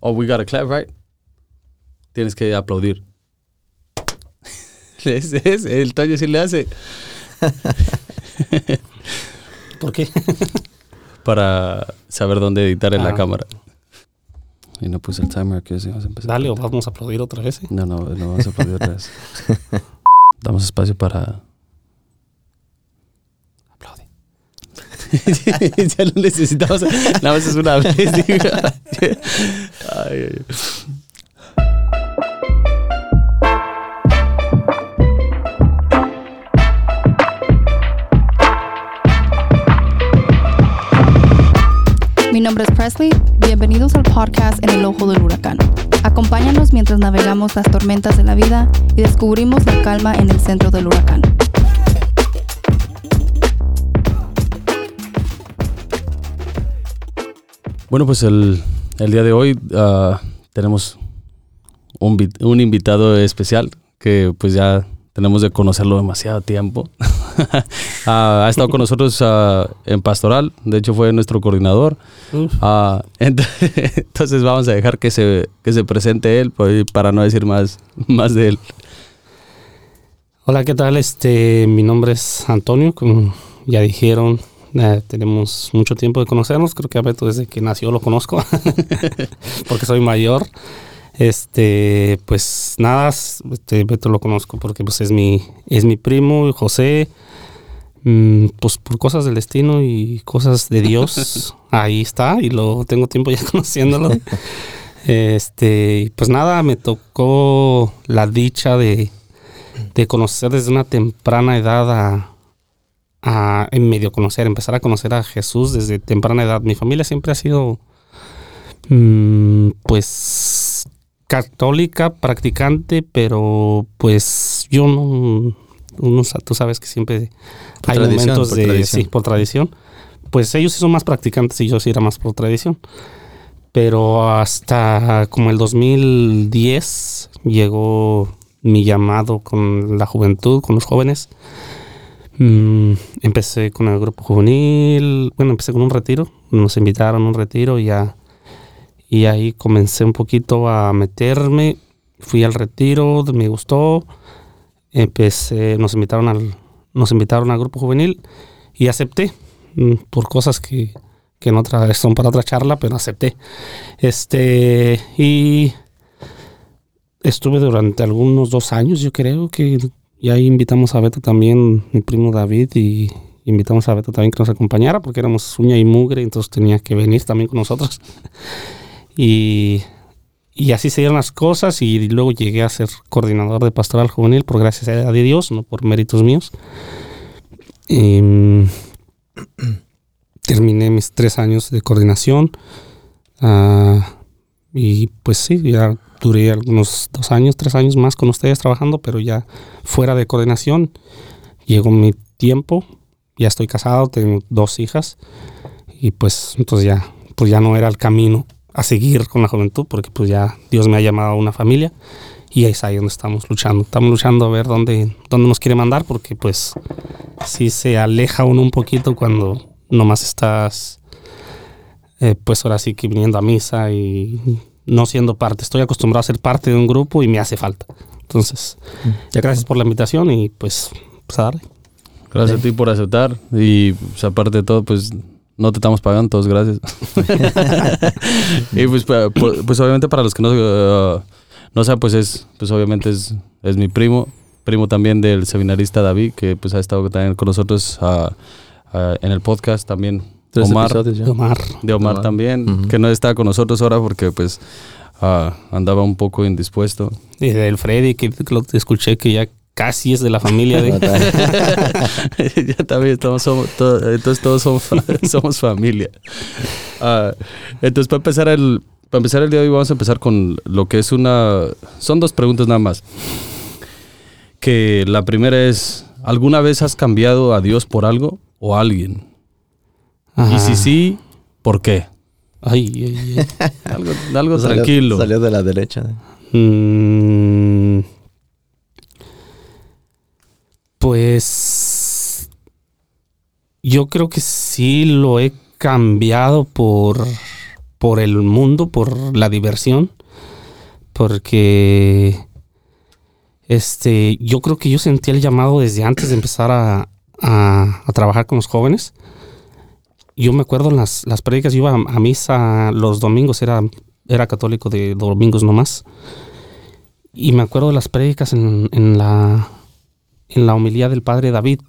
Oh, we gotta clap, right? Tienes que aplaudir. Es, es, el Toño sí le hace. ¿Por qué? Para saber dónde editar en la Ah. cámara. Y no puse el timer que sí, vamos a empezar. Dale, o vamos a aplaudir otra vez. ¿eh? No, no, no vamos a aplaudir otra vez. Damos espacio para. ya no necesitamos. Nada más es una vez. ay. Mi nombre es Presley. Bienvenidos al podcast En el Ojo del Huracán. Acompáñanos mientras navegamos las tormentas de la vida y descubrimos la calma en el centro del huracán. Bueno, pues el, el día de hoy ah, tenemos un, un invitado especial que pues ya tenemos de conocerlo demasiado tiempo. Ah, ha estado con nosotros ah, en Pastoral, de hecho fue nuestro coordinador. Ent- entonces vamos a dejar que se, que se presente él pues, para no decir más, más de él. Hola, ¿qué tal? Este, mi nombre es Antonio, como ya dijeron, eh, tenemos mucho tiempo de conocernos. Creo que a Beto desde que nació lo conozco, porque soy mayor. Este, pues nada, este, Beto lo conozco porque pues es mi, es mi primo, José. Mm, pues por cosas del destino y cosas de Dios, ahí está, y lo tengo tiempo ya conociéndolo. Este, pues nada, me tocó la dicha de, de conocer desde una temprana edad a, a en medio conocer, empezar a conocer a Jesús desde temprana edad. Mi familia siempre ha sido, mm, pues, católica, practicante, pero pues yo no, uno tú sabes que siempre Por hay momentos por de, tradición. sí, por tradición. Pues ellos sí son más practicantes y yo sí era más por tradición. Pero hasta como el 2010 llegó mi llamado con la juventud, con los jóvenes. Mm, empecé con el grupo juvenil, bueno, empecé con un retiro, nos invitaron a un retiro y ahí comencé un poquito a meterme, fui al retiro, me gustó, empecé, nos invitaron al nos invitaron al grupo juvenil y acepté mm, por cosas que que otra son para otra charla, pero acepté. Este y estuve durante algunos dos años, yo creo que y ahí invitamos a Beto también, mi primo David, y invitamos a Beto también que nos acompañara, porque éramos uña y mugre, entonces tenía que venir también con nosotros. y, y así se dieron las cosas, y luego llegué a ser coordinador de pastoral juvenil, por gracias a Dios, no por méritos míos. Mm, terminé mis tres años de coordinación. ah, y pues sí, ya duré algunos dos años, tres años más con ustedes trabajando, pero ya fuera de coordinación. Llegó mi tiempo, ya estoy casado, tengo dos hijas y pues entonces ya, pues ya no era el camino a seguir con la juventud porque pues ya Dios me ha llamado a una familia y es ahí donde estamos luchando. Estamos luchando a ver dónde, dónde nos quiere mandar porque pues sí se aleja uno un poquito cuando nomás estás eh, pues ahora sí que viniendo a misa y no siendo parte. Estoy acostumbrado a ser parte de un grupo y me hace falta. Entonces, ya gracias por la invitación y pues, pues a darle. Gracias a ti por aceptar. Y pues, aparte de todo, pues no te estamos pagando, todos gracias. y pues, pues obviamente para los que no, eh, no saben, pues es, pues obviamente es, es mi primo, primo también del seminarista David, que pues ha estado también con nosotros ah, ah, en el podcast también. Tres Omar, episodios ya. Omar, de Omar Omar. también, que no está con nosotros ahora porque pues ah, andaba un poco indispuesto. y del Freddy, que lo escuché que ya casi es de la familia de... ya también estamos, somos, to- entonces todos somos, somos familia. Ah, entonces para empezar el para empezar el día de hoy vamos a empezar con lo que es una son dos preguntas nada más. Que la primera es ¿alguna vez has cambiado a Dios por algo o alguien? Ajá. Y si sí, ¿por qué? Ay, ay, ay. Algo, algo Salió- tranquilo. Salió de la derecha. Mm, pues yo creo que sí lo he cambiado por por el mundo, por la diversión, porque este, yo creo que yo sentí el llamado desde antes de empezar a, a, trabajar con los jóvenes. Yo me acuerdo en las, las prédicas, yo iba a, misa los domingos, era, era católico de domingos nomás. Y me acuerdo de las prédicas en, en, la, en la homilía del padre David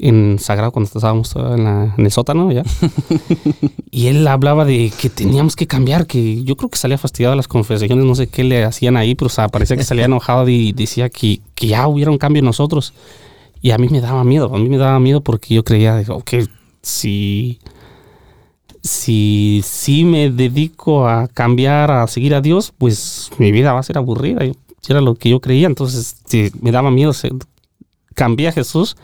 en Sagrado cuando estábamos en, el sótano ya. y él hablaba de que teníamos que cambiar, que yo creo que salía fastidiado a las confesiones, no sé qué le hacían ahí, pero parecía que salía enojado y decía que, que, ya hubiera un cambio en nosotros. Y a mí me daba miedo, a mí me daba miedo porque yo creía, ok, si, si, si me dedico a cambiar, a seguir a Dios, pues mi vida va a ser aburrida. Era lo que yo creía, entonces me daba miedo. Cambié a Jesús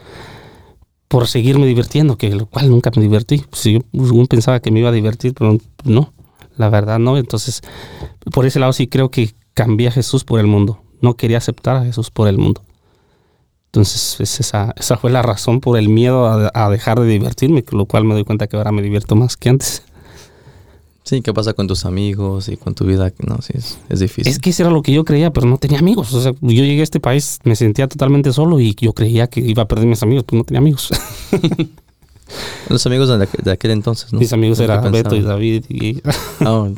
por seguirme divirtiendo, que lo cual nunca me divertí. Pues yo pensaba que me iba a divertir, pero no, la verdad no. Entonces, por ese lado sí creo que cambié a Jesús por el mundo. No quería aceptar a Jesús por el mundo. Entonces, esa, esa fue la razón por el miedo a, a dejar de divertirme, lo cual me doy cuenta que ahora me divierto más que antes. Sí, ¿qué pasa con tus amigos y con tu vida? No, sí, es, difícil. Es que eso era lo que yo creía, pero no tenía amigos. O sea, yo llegué a este país, me sentía totalmente solo y yo creía que iba a perder mis amigos, pero no tenía amigos. Los amigos de, aquel, entonces, ¿no? Mis amigos eran Beto y David. Y... Ah,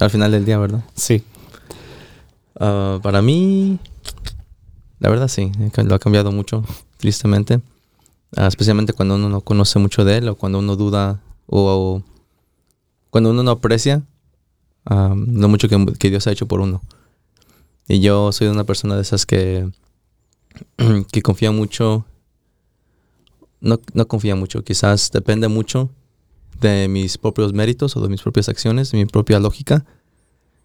al final del día, ¿verdad? Sí. Ah, para mí, la verdad sí, lo ha cambiado mucho, tristemente. Ah, especialmente cuando uno no conoce mucho de él o cuando uno duda o cuando uno no aprecia lo mucho que, Dios ha hecho por uno. Y yo soy una persona de esas que, que confía mucho, no, no confía mucho, quizás depende mucho de mis propios méritos o de mis propias acciones, de mi propia lógica.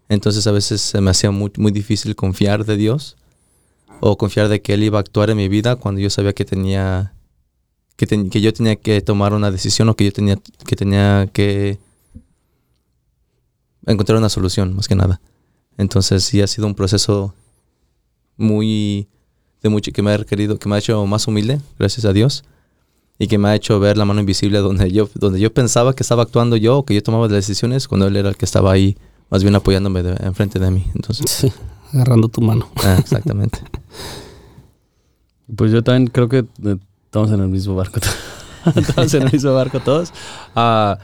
Entonces a veces se me hacía muy, muy difícil confiar de Dios o confiar de que Él iba a actuar en mi vida cuando yo sabía que tenía que, que yo tenía que tomar una decisión o que yo tenía que tenía que encontrar una solución, más que nada. Entonces sí ha sido un proceso muy, de mucho, que me ha requerido, que me ha hecho más humilde, gracias a Dios, y que me ha hecho ver la mano invisible donde yo, donde yo pensaba que estaba actuando yo, o que yo tomaba las decisiones, cuando Él era el que estaba ahí, más bien apoyándome enfrente de mí. Entonces, agarrando tu mano. Ah, exactamente. pues yo también creo que eh, estamos en el mismo barco. estamos en el mismo barco todos. Uh,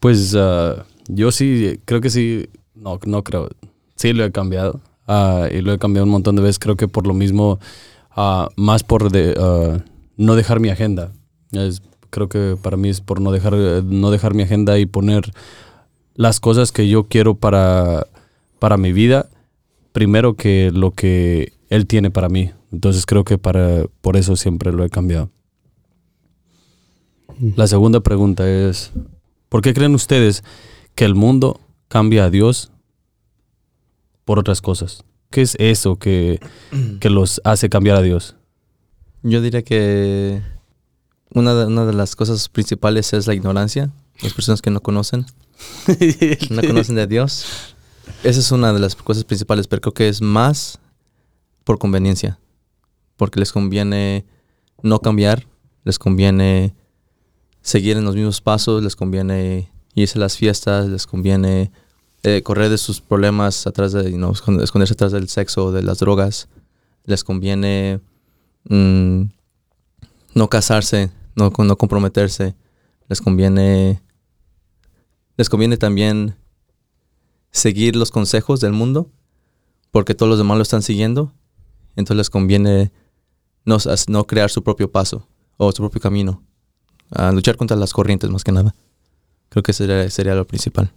pues... Uh, yo sí, creo que sí, no, no creo, sí lo he cambiado uh, y lo he cambiado un montón de veces, creo que por lo mismo, uh, más por de, uh, no dejar mi agenda. Es, creo que para mí es por no dejar, no dejar mi agenda y poner las cosas que yo quiero para, para mi vida primero que lo que él tiene para mí. Entonces creo que para, por eso siempre lo he cambiado. La segunda pregunta es, ¿por qué creen ustedes que el mundo cambia a Dios por otras cosas. ¿Qué es eso que, los hace cambiar a Dios? Yo diría que una de, una de las cosas principales es la ignorancia. Las personas que no conocen, no conocen de Dios. Esa es una de las cosas principales, pero creo que es más por conveniencia. Porque les conviene no cambiar, les conviene seguir en los mismos pasos, les conviene irse a las fiestas, les conviene eh, correr de sus problemas atrás de, esconderse atrás del sexo o de las drogas, les conviene mm, no casarse, no, no comprometerse, les conviene, les conviene también seguir los consejos del mundo, porque todos los demás lo están siguiendo, entonces les conviene no, no crear su propio paso o su propio camino, a luchar contra las corrientes más que nada. Creo que sería, sería lo principal.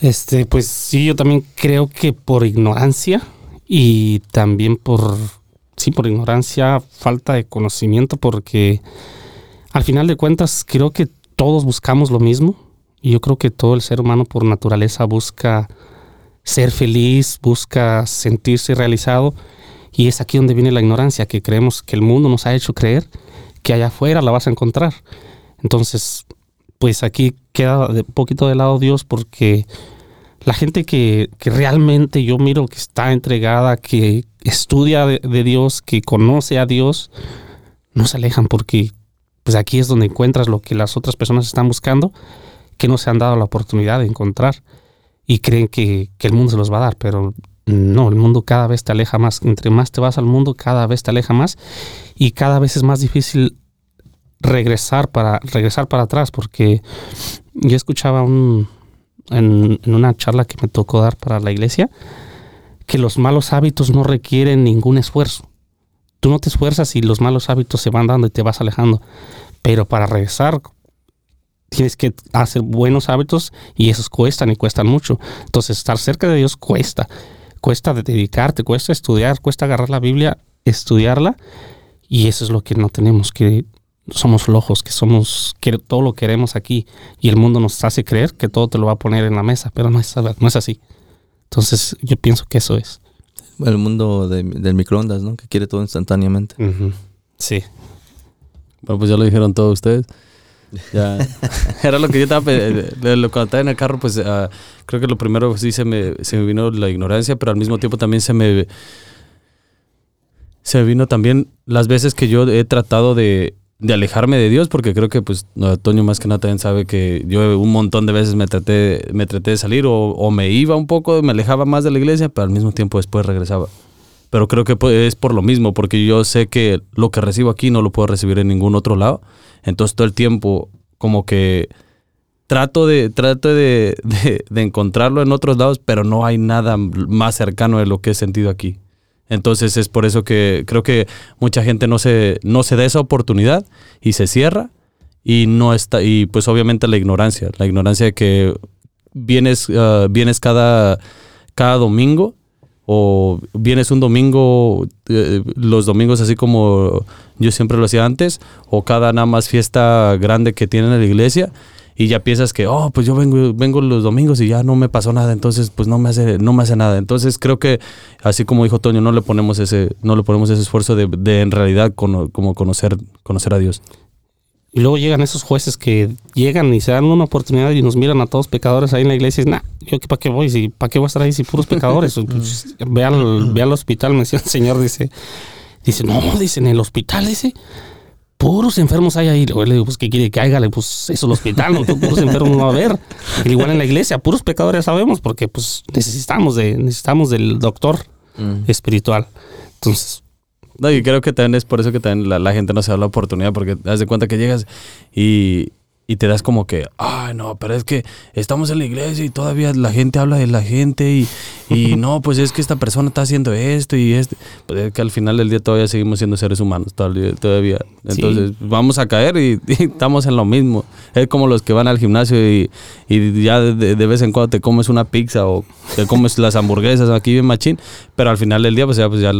Este, pues sí, yo también creo que por ignorancia y también por, sí, por ignorancia, falta de conocimiento, porque al final de cuentas creo que todos buscamos lo mismo yo creo que todo el ser humano por naturaleza busca ser feliz, busca sentirse realizado y es aquí donde viene la ignorancia, que creemos que el mundo nos ha hecho creer que allá afuera la vas a encontrar. Entonces, pues aquí queda un poquito de lado Dios porque la gente que, realmente yo miro que está entregada, que estudia de, Dios, que conoce a Dios, no se alejan porque pues aquí es donde encuentras lo que las otras personas están buscando, que no se han dado la oportunidad de encontrar y creen que, que el mundo se los va a dar, pero no, el mundo cada vez te aleja más. Entre más te vas al mundo, cada vez te aleja más y cada vez es más difícil regresar para, regresar para atrás, porque yo escuchaba un, en, en una charla que me tocó dar para la iglesia que los malos hábitos no requieren ningún esfuerzo. Tú no te esfuerzas y los malos hábitos se van dando y te vas alejando. Pero para regresar tienes que hacer buenos hábitos y esos cuestan y cuestan mucho. Entonces estar cerca de Dios cuesta. Cuesta dedicarte, cuesta estudiar, cuesta agarrar la Biblia, estudiarla. Y eso es lo que no tenemos, que somos flojos, que somos, que todo lo queremos aquí. Y el mundo nos hace creer que todo te lo va a poner en la mesa, pero no es, no es así. Entonces yo pienso que eso es. El mundo de- del microondas, ¿no? Que quiere todo instantáneamente. Sí. Bueno, pues ya lo dijeron todos ustedes. Ya. Era lo que yo estaba de lo- cuando estaba en el carro, pues ah, creo que lo primero sí se me, se me vino la ignorancia, pero al mismo tiempo también se me se me vino también las veces que yo he tratado de, de alejarme de Dios, porque creo que pues no, Toño más que nada también sabe que yo un montón de veces me traté, me traté de salir o me iba un poco, me alejaba más de la iglesia, pero al mismo tiempo después regresaba. Pero creo que es por lo mismo, porque yo sé que lo que recibo aquí no lo puedo recibir en ningún otro lado. Entonces todo el tiempo como que trato de, trato de, de- de encontrarlo en otros lados, pero no hay nada más cercano de lo que he sentido aquí. Entonces es por eso que creo que mucha gente no se, no se da esa oportunidad y se cierra y no está, y pues obviamente la ignorancia, la ignorancia de que vienes, ah, vienes cada, cada domingo o vienes un domingo, eh, los domingos así como yo siempre lo hacía antes, o cada nada más fiesta grande que tienen en la iglesia, y ya piensas que, oh, pues yo vengo, vengo los domingos y ya no me pasó nada, entonces pues no me hace, no me hace nada. Entonces creo que, así como dijo Toño, no le ponemos ese, no le ponemos ese esfuerzo de, de en realidad como conocer, conocer a Dios. Y luego llegan esos jueces que llegan y se dan una oportunidad y nos miran a todos pecadores ahí en la iglesia y dicen, nah, yo para qué voy, si para qué voy a estar ahí si puros pecadores. Pues, ve, al, ve al hospital, me decía el señor, dice, dice, no, dice, en el hospital, dice, puros enfermos hay ahí. Luego le digo, pues qué quiere que hágale, pues eso es el hospital, no puros enfermos no va a haber. Y igual en la iglesia, puros pecadores sabemos, porque pues necesitamos de, necesitamos del doctor Mm. espiritual. Entonces, No, y creo que también es por eso que también la, la gente no se da la oportunidad, porque haz de cuenta que llegas y, y te das como que, ay, no, pero es que estamos en la iglesia y todavía la gente habla de la gente y, y no, pues es que esta persona está haciendo esto y esto. Pues es que al final del día todavía seguimos siendo seres humanos, todavía. Entonces vamos a caer y, y estamos en lo mismo. Es como los que van al gimnasio y, y ya de, de vez en cuando te comes una pizza o te comes las hamburguesas aquí bien machín, pero al final del día pues ya, pues ya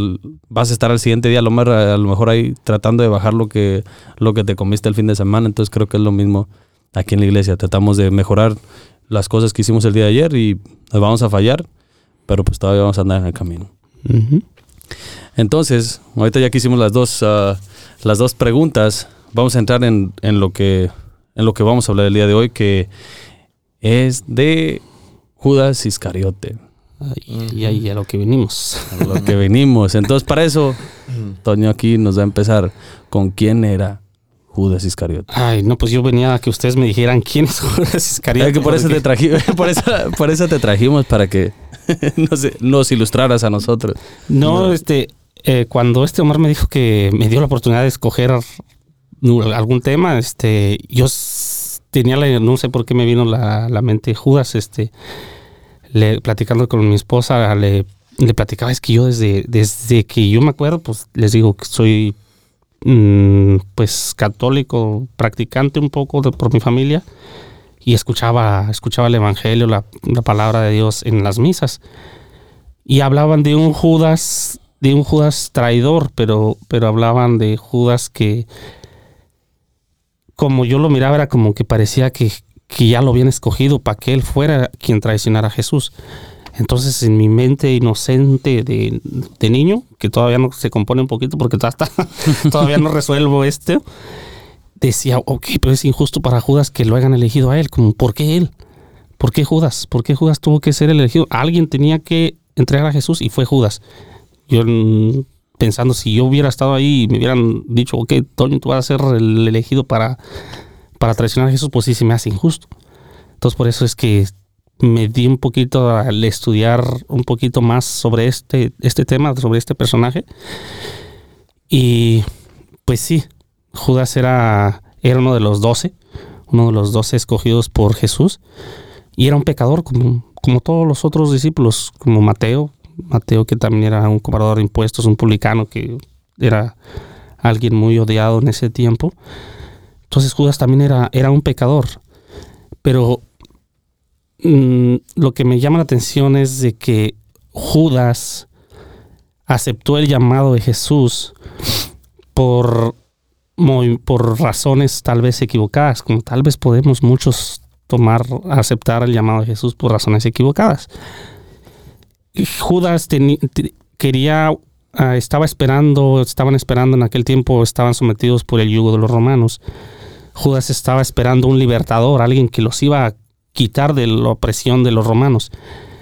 vas a estar al siguiente día a lo, mejor, a lo mejor ahí tratando de bajar lo que, lo que te comiste el fin de semana, entonces creo que es lo mismo aquí en la iglesia, tratamos de mejorar las cosas que hicimos el día de ayer y nos vamos a fallar, pero pues todavía vamos a andar en el camino. Entonces, ahorita ya que hicimos las dos, ah, las dos preguntas, vamos a entrar en, en lo que, en lo que vamos a hablar el día de hoy, que es de Judas Iscariote, y, y ahí a lo que venimos. a lo que venimos. Entonces, para eso, Toño aquí nos va a empezar con quién era Judas Iscariote. Ay, no, pues yo venía a que ustedes me dijeran quién es Judas Iscariote. Es que por eso te trajimos, por eso, por eso te trajimos para que nos, nos ilustraras a nosotros. No, este, eh, cuando este Omar me dijo que me dio la oportunidad de escoger algún tema, este, yo tenía la, no sé por qué me vino la, la mente Judas, este, le, platicando con mi esposa, le, le platicaba, es que yo desde, desde que yo me acuerdo, pues les digo que soy, mm, pues, católico, practicante un poco por mi familia, y escuchaba, escuchaba el Evangelio, la, la palabra de Dios en las misas y hablaban de un Judas, de un Judas traidor, pero, pero hablaban de Judas que, como yo lo miraba, era como que parecía que, que ya lo habían escogido para que él fuera quien traicionara a Jesús. Entonces, en mi mente inocente de, niño, que todavía no se compone un poquito porque está- todavía no resuelvo esto, decía, ok, pero es injusto para Judas que lo hayan elegido a él. Como, ¿Por qué él? ¿Por qué Judas? ¿Por qué Judas tuvo que ser el elegido? Alguien tenía que entregar a Jesús y fue Judas. Yo mm, pensando, si yo hubiera estado ahí y me hubieran dicho, ok, Toño, tú vas a ser el elegido para, para traicionar a Jesús, pues sí se me hace injusto. Entonces por eso es que me di un poquito al estudiar un poquito más sobre este, este tema, sobre este personaje. Y pues sí, Judas era, era uno de los doce, uno de los doce escogidos por Jesús. Y era un pecador como, como todos los otros discípulos, como Mateo. Mateo que también era un cobrador de impuestos, un publicano que era alguien muy odiado en ese tiempo. Entonces Judas también era, era un pecador. Pero mm, lo que me llama la atención es de que Judas aceptó el llamado de Jesús por, por razones tal vez equivocadas, como tal vez podemos muchos tomar, aceptar el llamado de Jesús por razones equivocadas. Judas quería, ah, estaba esperando, estaban esperando en aquel tiempo, estaban sometidos por el yugo de los romanos. Judas estaba esperando un libertador, alguien que los iba a quitar de la opresión de los romanos.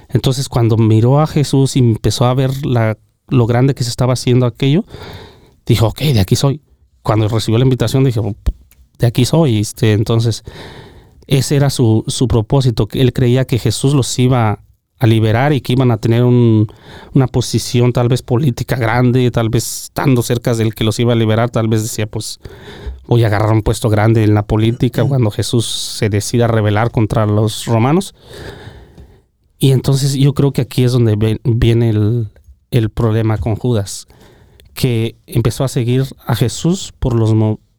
Entonces cuando miró a Jesús y empezó a ver lo grande que se estaba haciendo aquello, dijo, ok, de aquí soy. Cuando recibió la invitación, dijo, de aquí soy. Este, entonces, ese era su, su propósito. Él creía que Jesús los iba a liberar y que iban a tener una posición tal vez política grande, tal vez estando cerca del que los iba a liberar, tal vez decía, pues voy a agarrar un puesto grande en la política cuando Jesús se decida a rebelar contra los romanos. Y entonces yo creo que aquí es donde viene el, el problema con Judas que empezó a seguir a Jesús por, los,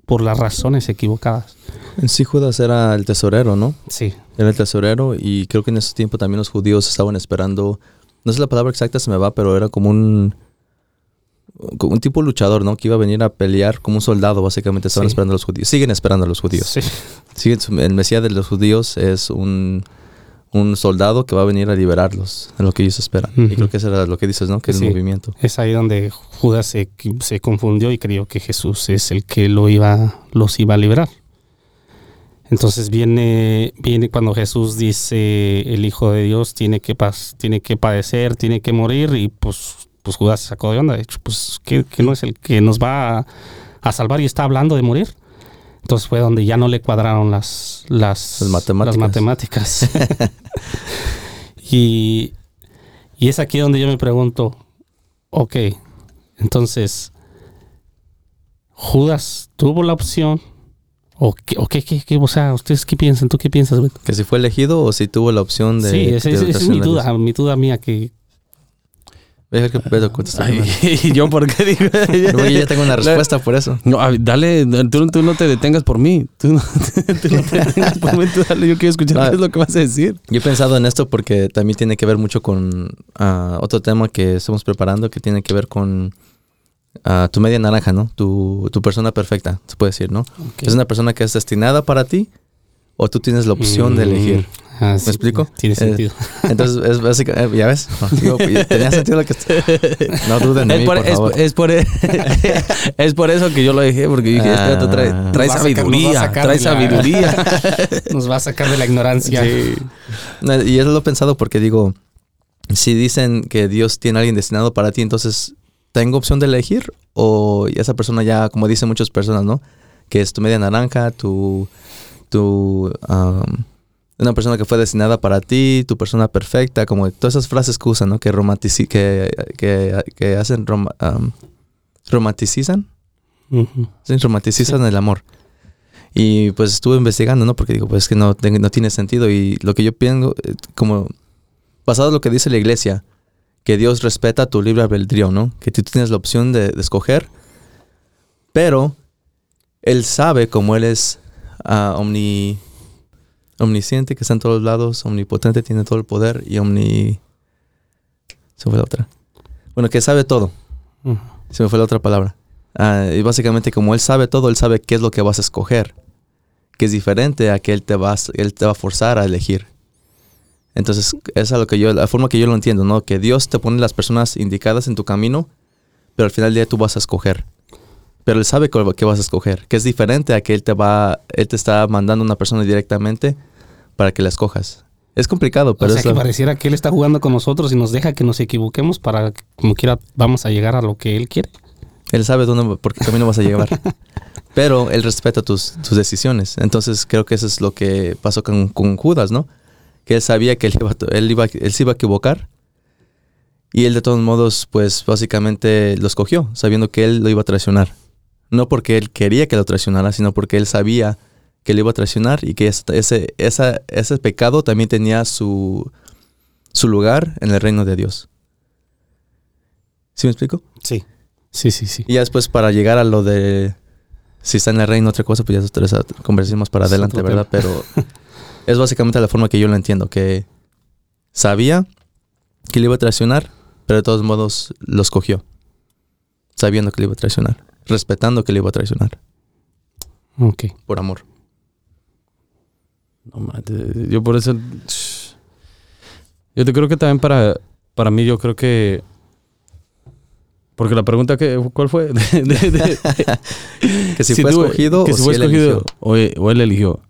por las razones equivocadas. En sí, Judas era el tesorero, ¿no? Sí. Era el tesorero y creo que en ese tiempo también los judíos estaban esperando, no sé la palabra exacta, se me va, pero era como un, un tipo luchador, ¿no? Que iba a venir a pelear como un soldado, básicamente estaban esperando a los judíos. Siguen esperando a los judíos. Sí. El Mesías de los judíos es un un soldado que va a venir a liberarlos, es lo que ellos esperan. Y creo que eso era lo que dices, ¿no? Que es el movimiento. Es ahí donde Judas se, se, confundió y creyó que Jesús es el que lo iba, los iba a liberar. Entonces viene, viene cuando Jesús dice el Hijo de Dios tiene que, tiene que padecer, tiene que morir y pues, pues Judas se sacó de onda. De hecho, pues que, no es el que nos va a, a salvar y está hablando de morir. Entonces fue donde ya no le cuadraron las, las, matemáticas. y, y es aquí donde yo me pregunto, ok, entonces, Judas tuvo la opción, o qué, o qué, o sea, ¿ustedes qué piensan? ¿Tú qué piensas, ¿Que si fue elegido o si tuvo la opción de... Sí, esa es mi duda, mi duda mía, que Deja que ¿Y yo por qué digo? yo ya tengo una respuesta por eso. No, dale, tú, tú, no te detengas por mí. Tú no, te detengas por mí, tú dale, yo quiero escuchar lo que vas a decir. Yo he pensado en esto porque también tiene que ver mucho con uh, otro tema que estamos preparando que tiene que ver con uh, tu media naranja, ¿no? Tu, tu, persona perfecta, se puede decir, ¿no? Es una persona que es destinada para ti o tú tienes la opción de mm, elegir. Ah, ¿Me explico? Tiene eh, sentido. entonces, es básicamente, eh, ¿ya ves? tenía sentido lo que... No duden en es mí, por, favor. Es, por, e- es por eso que yo lo dejé, porque dije, ah, trae, trae sabiduría, trae sabiduría. nos va a sacar de la ignorancia. Sí. Y eso lo he pensado porque digo, si dicen que Dios tiene a alguien destinado para ti, entonces, ¿tengo opción de elegir? O esa persona ya, como dicen muchas personas, ¿no? Que es tu media naranja, tu tu, una persona que fue destinada para ti, tu persona perfecta, como todas esas frases que usan, ¿no? Que, romantici que, que, que, hacen, romanticizan. romanticizan el amor. Y pues estuve investigando, ¿no? Porque digo, pues que no, no tiene sentido. Y lo que yo pienso, eh, como basado en lo que dice la iglesia, que Dios respeta tu libre albedrío, ¿no? Que tú tienes la opción de, de escoger, pero Él sabe, como Él es omni, omnisciente, que está en todos lados, omnipotente, tiene todo el poder y omni... Se fue la otra. Bueno, que sabe todo. Se me fue la otra palabra. Ah, y básicamente como él sabe todo, él sabe qué es lo que vas a escoger. Que es diferente a que él te, va, él te va a forzar a elegir. Entonces, esa es lo que yo, la forma que yo lo entiendo, ¿no? Que Dios te pone las personas indicadas en tu camino, pero al final del día tú vas a escoger pero él sabe qué vas a escoger, que es diferente a que él te va, él te está mandando una persona directamente para que la escojas. Es complicado, pero o sea, que pareciera que él está jugando con nosotros y nos deja que nos equivoquemos para que, como quiera, vamos a llegar a lo que él quiere. Él sabe dónde, por qué camino vas a llevar. Pero él respeta tus, tus decisiones. Entonces creo que eso es lo que pasó con, con Judas, ¿no? Que él sabía que él, iba, él, iba, él se iba a equivocar. Y él de todos modos, pues básicamente lo escogió, sabiendo que él lo iba a traicionar. No porque él quería que lo traicionara, sino porque él sabía que le iba a traicionar y que ese, esa, ese pecado también tenía su, su lugar en el reino de Dios. ¿Sí me explico? Sí. Sí, sí, sí. Y ya después para llegar a lo de si está en el reino otra cosa, pues ya esa conversemos para adelante, ¿verdad? Pero es básicamente la forma que yo lo entiendo, que sabía que le iba a traicionar, pero de todos modos lo escogió, sabiendo que le iba a traicionar, respetando que le iba a traicionar. Ok. Por amor. No, yo por eso... Yo te creo que también para, para mí, yo creo que porque la pregunta que ¿cuál fue? que si, fue escogido que o si fue escogido o, él eligió.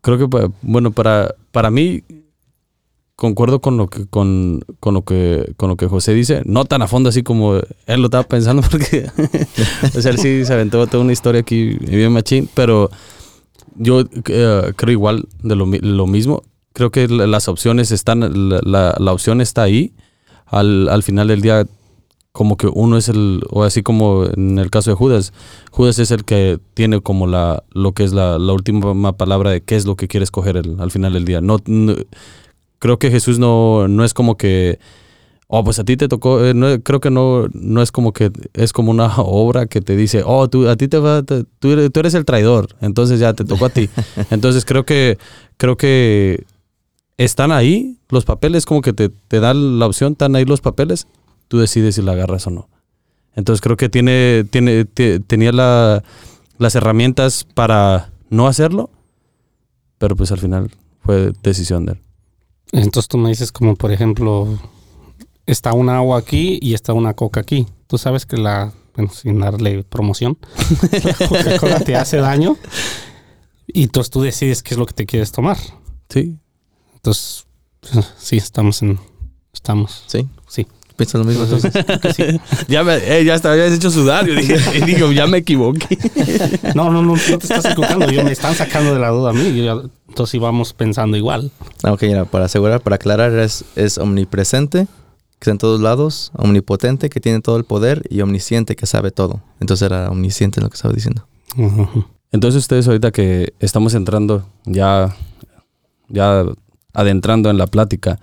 Creo que bueno, para, para mí concuerdo con lo que con, con, lo que con lo que José dice, no tan a fondo así como él lo estaba pensando porque o sea, él sí se aventó toda una historia aquí bien machín, pero yo eh, creo igual de lo, lo, mismo. Creo que las opciones están la, la, opción está ahí. Al, al final del día como que uno es el, o así como en el caso de Judas, Judas es el que tiene como la, lo que es la, última palabra de qué es lo que quiere escoger al final del día. No, creo que Jesús no, no es como que, oh, pues a ti te tocó, eh, no, creo que no, no es como que, es como una obra que te dice, oh, tú, a ti te va, tú, tú eres el traidor, entonces ya te tocó a ti. Entonces creo que, creo que están ahí los papeles, como que te, te dan la opción, están ahí los papeles tú decides si la agarras o no. Entonces creo que tiene, tiene, tenía las herramientas para no hacerlo, pero pues al final fue decisión de él. Entonces tú me dices como por ejemplo, está una agua aquí y está una coca aquí. Tú sabes que la, bueno, sin darle promoción, la Coca-Cola te hace daño y entonces tú decides qué es lo que te quieres tomar. Sí. Entonces, sí, estamos en, estamos. Sí. Sí. ¿Piensas lo mismo entonces? ya, me, eh, ya hasta habías hecho sudar. Yo dije, digo, ya me equivoqué. no, no, no, no te estás equivocando. Yo, me están sacando de la duda a mí. entonces íbamos pensando igual. Ah, ok, mira, para asegurar, para aclarar, es, es omnipresente, que está en todos lados, omnipotente, que tiene todo el poder, y omnisciente, que sabe todo. Entonces era omnisciente lo que estaba diciendo. Entonces ustedes ahorita que estamos entrando ya, ya adentrando en la plática,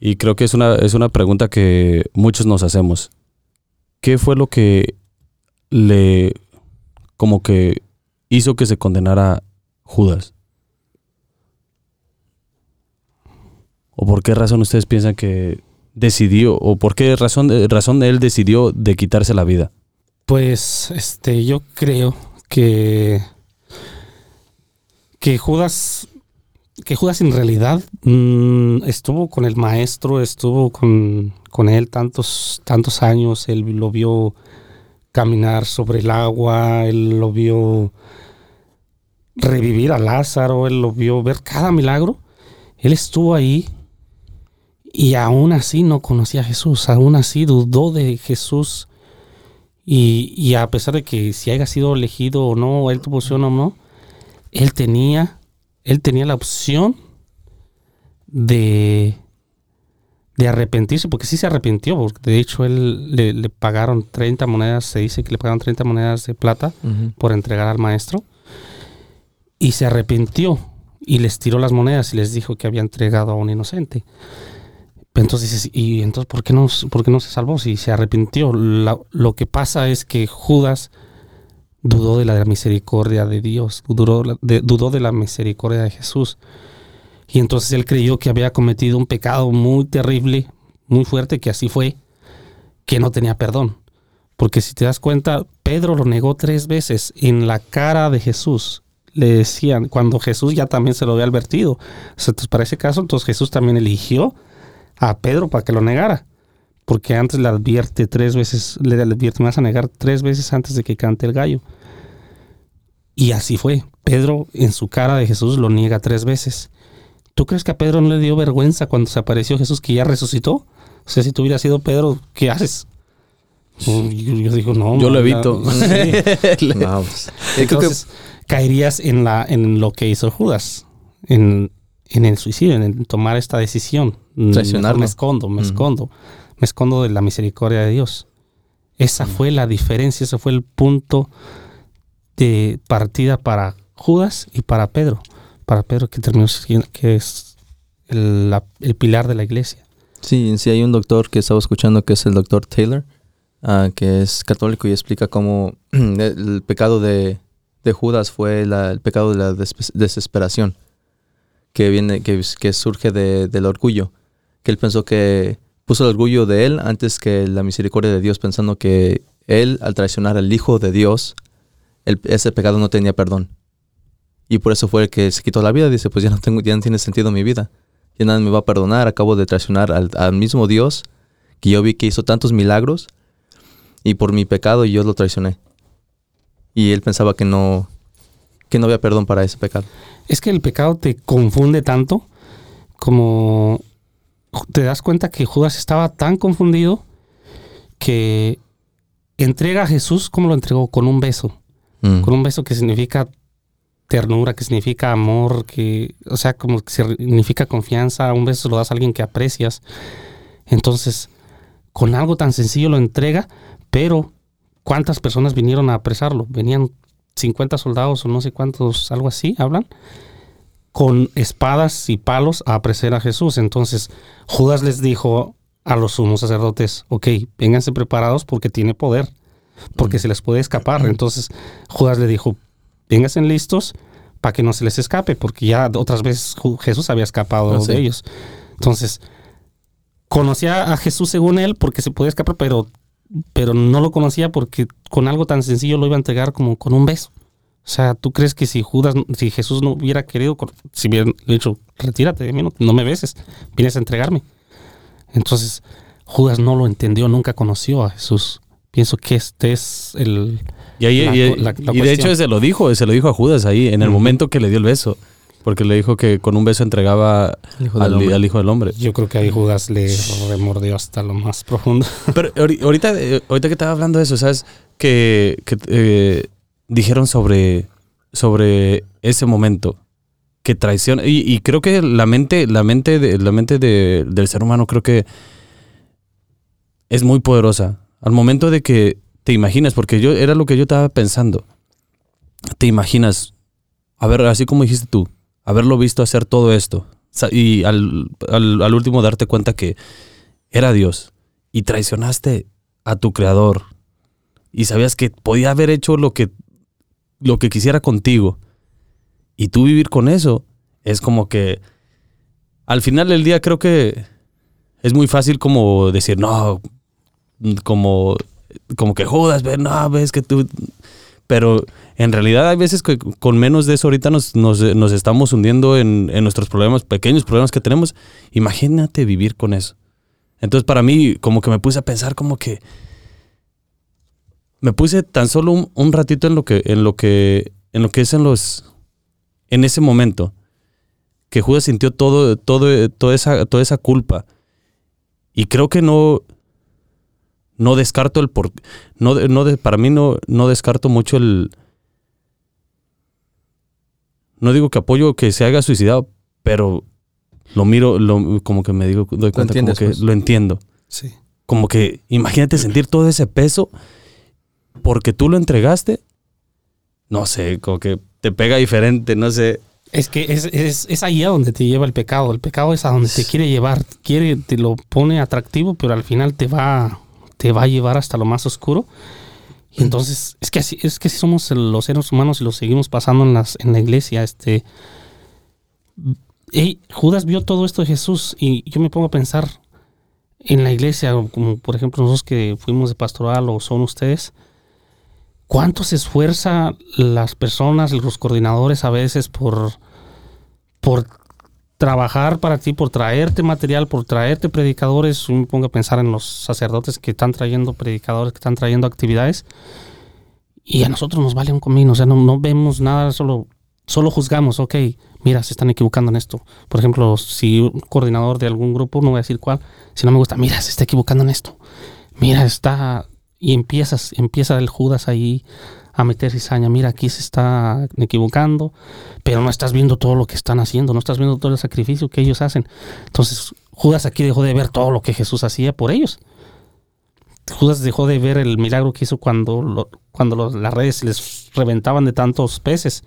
y creo que es una, es una pregunta que muchos nos hacemos. ¿Qué fue lo que le como que hizo que se condenara Judas? ¿O por qué razón ustedes piensan que decidió, o por qué razón, razón él decidió de quitarse la vida? Pues este, yo creo que, que Judas que Judas en realidad mm, estuvo con el maestro, estuvo con, él tantos, tantos años, él lo vio caminar sobre el agua, él lo vio revivir a Lázaro, él lo vio ver cada milagro. Él estuvo ahí y aún así no conocía a Jesús, aún así dudó de Jesús. Y, y a pesar de que si haya sido elegido o no, él tuvo opción o no, él tenía él tenía la opción de, de arrepentirse, porque sí se arrepintió, porque de hecho él le, pagaron 30 monedas, se dice que le pagaron 30 monedas de plata por entregar al maestro, y se arrepintió y les tiró las monedas y les dijo que había entregado a un inocente. Entonces dices, ¿y entonces por qué no, por no se salvó si se arrepintió? lo que pasa es que Judas dudó de la misericordia de Dios, dudó de, la misericordia de Jesús. Y entonces él creyó que había cometido un pecado muy terrible, muy fuerte, que así fue, que no tenía perdón. Porque si te das cuenta, Pedro lo negó tres veces en la cara de Jesús. Le decían, cuando Jesús ya también se lo había advertido. Entonces, para ese caso, entonces Jesús también eligió a Pedro para que lo negara porque antes le advierte tres veces, le advierte, me vas a negar tres veces antes de que cante el gallo. Y así fue. Pedro en su cara de Jesús lo niega tres veces. ¿Tú crees que a Pedro no le dio vergüenza cuando se apareció Jesús que ya resucitó? O sea, si tú hubieras sido Pedro, ¿qué haces? Yo, yo digo, no. Yo lo evito. sí. No, pues, Entonces, caerías en, la, en lo que hizo Judas, en, en el suicidio, en el tomar esta decisión. Me escondo, me escondo. Me escondo de la misericordia de Dios. Esa fue la diferencia, ese fue el punto de partida para Judas y para Pedro. Para Pedro que terminó que es el, la- el pilar de la iglesia. Sí, sí hay un doctor que estaba escuchando que es el doctor Taylor, ah, que es católico y explica cómo el pecado de, de Judas fue la- el pecado de la desesperación, que viene, que, que surge de- del orgullo, que él pensó que puso el orgullo de él antes que la misericordia de Dios, pensando que él al traicionar al Hijo de Dios, ese pecado no tenía perdón. Y por eso fue el que se quitó la vida, dice, pues ya no tengo, ya no tiene sentido mi vida ya nadie me va a perdonar, acabo de traicionar al, al mismo Dios que yo vi que hizo tantos milagros y por mi pecado yo lo traicioné. Y él pensaba que no, que no había perdón para ese pecado. Es que el pecado te confunde tanto como te das cuenta que Judas estaba tan confundido que entrega a Jesús como lo entregó con un beso, Mm. con un beso que significa ternura, que significa amor, que, o sea, como que significa confianza, un beso lo das a alguien que aprecias. Entonces, con algo tan sencillo lo entrega, pero ¿cuántas personas vinieron a apresarlo? Venían 50 soldados o no sé cuántos, algo así, hablan, con espadas y palos a apresar a Jesús. Entonces, Judas les dijo a los sumos sacerdotes, ok, vénganse preparados porque tiene poder, porque se les puede escapar. Entonces, Judas le dijo, vénganse listos para que no se les escape, porque ya otras veces Jesús había escapado Ah, sí. de ellos. Entonces, conocía a Jesús según él porque se podía escapar, pero, pero no lo conocía porque con algo tan sencillo lo iba a entregar como con un beso. O sea, ¿tú crees que si Judas, si Jesús no hubiera querido, si hubiera dicho, retírate de mí, no, no me beses, vienes a entregarme? Entonces, Judas no lo entendió, nunca conoció a Jesús. Pienso que este es el... Y, ahí, La y- cu- la- la y de hecho se lo dijo, se lo dijo a Judas ahí, en el momento que le dio el beso. Porque le dijo que con un beso entregaba Hijo al, Hijo del Hombre. Yo creo que ahí Judas le remordió hasta lo más profundo. Pero ahori- ahorita, eh, ahorita que estaba hablando de eso, ¿sabes? Que, que, eh, dijeron sobre, sobre ese momento. Que traición. Y, creo que la mente, la mente, de, la mente de- del ser humano creo que es muy poderosa. Al momento de que te imaginas, porque yo era lo que yo estaba pensando. Te imaginas, a ver, así como dijiste tú, haberlo visto hacer todo esto. Y al, al último darte cuenta que era Dios y traicionaste a tu creador y sabías que podía haber hecho lo que lo que quisiera contigo y tú vivir con eso es como que al final del día creo que es muy fácil como decir no como como que jodas no ves que tú pero en realidad hay veces que con menos de eso ahorita nos, nos, nos estamos hundiendo en, en nuestros problemas, pequeños problemas que tenemos. Imagínate vivir con eso. Entonces para mí como que me puse a pensar como que me puse tan solo un, un ratito en lo que en lo que en lo que es en los en ese momento que Judas sintió todo todo toda esa toda esa culpa y creo que no no descarto el por no no de- para mí no no descarto mucho el no digo que apoyo que se haya suicidado pero lo miro lo, como que me digo doy cuenta como que pues. lo entiendo Sí. como que imagínate sentir todo ese peso porque tú lo entregaste. No sé, como que te pega diferente, no sé. Es que es, es, es ahí a donde te lleva el pecado. El pecado es a donde te quiere llevar. Quiere, te lo pone atractivo, pero al final te va, te va a llevar hasta lo más oscuro. Y entonces, es que así, es que así somos los seres humanos y lo seguimos pasando en las, la iglesia. Este. Judas vio todo esto de Jesús y yo me pongo a pensar en la iglesia, como por ejemplo nosotros que fuimos de pastoral o son ustedes, ¿cuánto se esfuerza las personas, los coordinadores a veces por, por trabajar para ti, por traerte material, por traerte predicadores? Yo me pongo a pensar en los sacerdotes que están trayendo predicadores, que están trayendo actividades. Y a nosotros nos vale un comino, o sea, no, no vemos nada, solo, solo juzgamos, ok, mira, se están equivocando en esto. Por ejemplo, si un coordinador de algún grupo, no voy a decir cuál, si no me gusta, mira, se está equivocando en esto. Mira, está, y empiezas, empieza el Judas ahí a meter cizaña. Mira, aquí se está equivocando, pero no estás viendo todo lo que están haciendo, no estás viendo todo el sacrificio que ellos hacen. Entonces, Judas aquí dejó de ver todo lo que Jesús hacía por ellos. Judas dejó de ver el milagro que hizo cuando, cuando las redes les reventaban de tantos peces.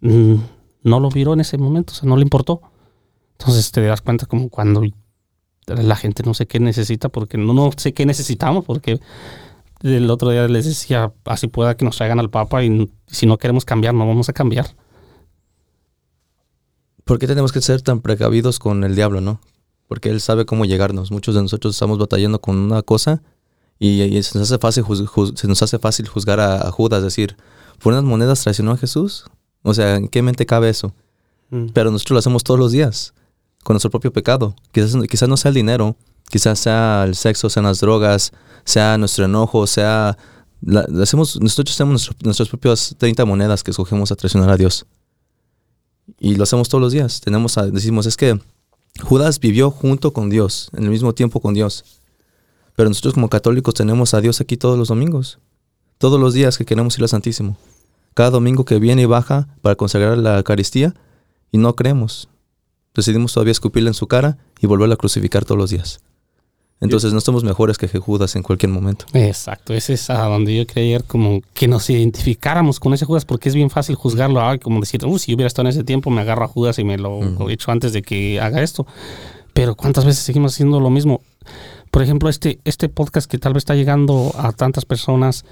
Mm, no lo vio en ese momento, o sea, no le importó. Entonces te das cuenta como cuando la gente no sé qué necesita, porque no, no sé qué necesitamos, porque el otro día les decía, así pueda que nos traigan al Papa y si no queremos cambiar, no vamos a cambiar. ¿Por qué tenemos que ser tan precavidos con el diablo, no? Porque él sabe cómo llegarnos. Muchos de nosotros estamos batallando con una cosa y, se, nos hace fácil se nos hace fácil juzgar a, Judas, decir, por unas monedas traicionó a Jesús. O sea, ¿en qué mente cabe eso? Mm. Pero nosotros lo hacemos todos los días, con nuestro propio pecado. Quizás, quizás no sea el dinero, quizás sea el sexo, sean las drogas, sea nuestro enojo, sea... hacemos, nosotros tenemos nuestras propias 30 monedas que escogemos a traicionar a Dios. Y lo hacemos todos los días. Tenemos decimos, es que Judas vivió junto con Dios, en el mismo tiempo con Dios. Pero nosotros como católicos tenemos a Dios aquí todos los domingos, todos los días que queremos ir al Santísimo. Cada domingo que viene y baja para consagrar la Eucaristía y no creemos. Decidimos todavía escupirle en su cara y volverla a crucificar todos los días. Entonces no estamos mejores que Judas en cualquier momento. Exacto, ese es a donde yo quería ir, como que nos identificáramos con ese Judas, porque es bien fácil juzgarlo, como decir, si yo hubiera estado en ese tiempo, me agarro a Judas y me lo, he hecho antes de que haga esto. Pero ¿cuántas veces seguimos haciendo lo mismo? por ejemplo, este, este podcast que tal vez está llegando a tantas personas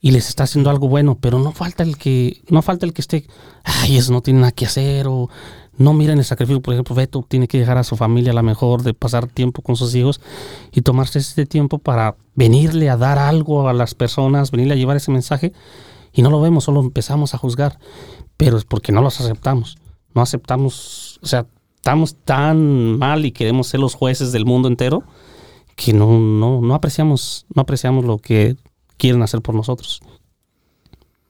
y les está haciendo algo bueno, pero no falta el que, no falta el que esté, ay, eso no tiene nada que hacer, o no miren el sacrificio. Por ejemplo, Beto tiene que dejar a su familia a la mejor de pasar tiempo con sus hijos y tomarse este tiempo para venirle a dar algo a las personas, venirle a llevar ese mensaje, y no lo vemos, solo empezamos a juzgar, pero es porque no los aceptamos. No aceptamos, o sea, estamos tan mal y queremos ser los jueces del mundo entero que no, no, no apreciamos, no apreciamos lo que quieren hacer por nosotros.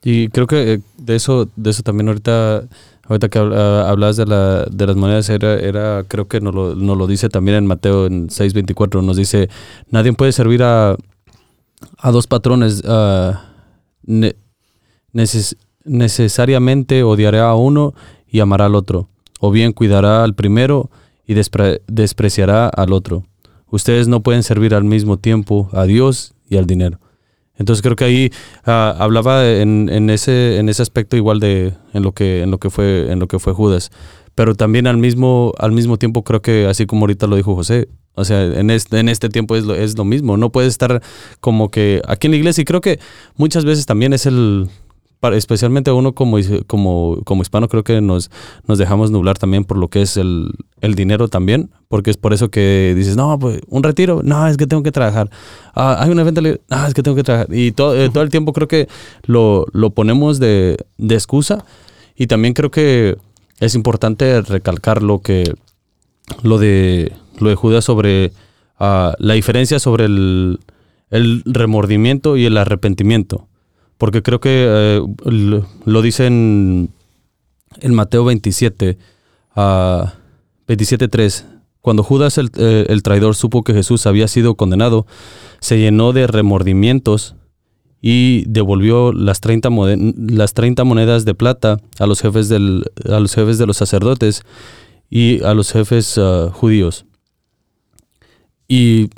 Y creo que eh, de eso, de eso también ahorita, ahorita que ah, hablabas de, la, de las monedas, era, era creo que nos lo, nos lo dice también en Mateo en 6.24, nos dice, nadie puede servir a, a dos patrones, uh, necesariamente odiará a uno y amará al otro, o bien cuidará al primero y despreciará al otro ustedes no pueden servir al mismo tiempo a Dios y al dinero. Entonces creo que ahí ah, hablaba en, ese, en ese aspecto igual de en lo que, en lo que fue, en lo que fue Judas. Pero también al mismo, al mismo tiempo creo que así como ahorita lo dijo José, o sea, en este, en este tiempo es lo, es lo mismo. No puedes estar como que aquí en la iglesia y creo que muchas veces también es el, especialmente uno como, como, como hispano, creo que nos, nos dejamos nublar también por lo que es el, dinero también, porque es por eso que dices, no, pues un retiro, no, es que tengo que trabajar. Ah, hay un evento, no, es que tengo que trabajar. Y todo, eh, todo el tiempo creo que lo, ponemos de, excusa y también creo que es importante recalcar lo que, lo de, lo de Judas sobre ah, la diferencia sobre el, el remordimiento y el arrepentimiento. Porque creo que eh, lo dice en, Mateo 27, uh, 27.3. Cuando Judas eh, el, traidor supo que Jesús había sido condenado, se llenó de remordimientos y devolvió las 30, las 30 monedas de plata a los, jefes del, a los jefes de los sacerdotes y a los jefes ah, judíos. Y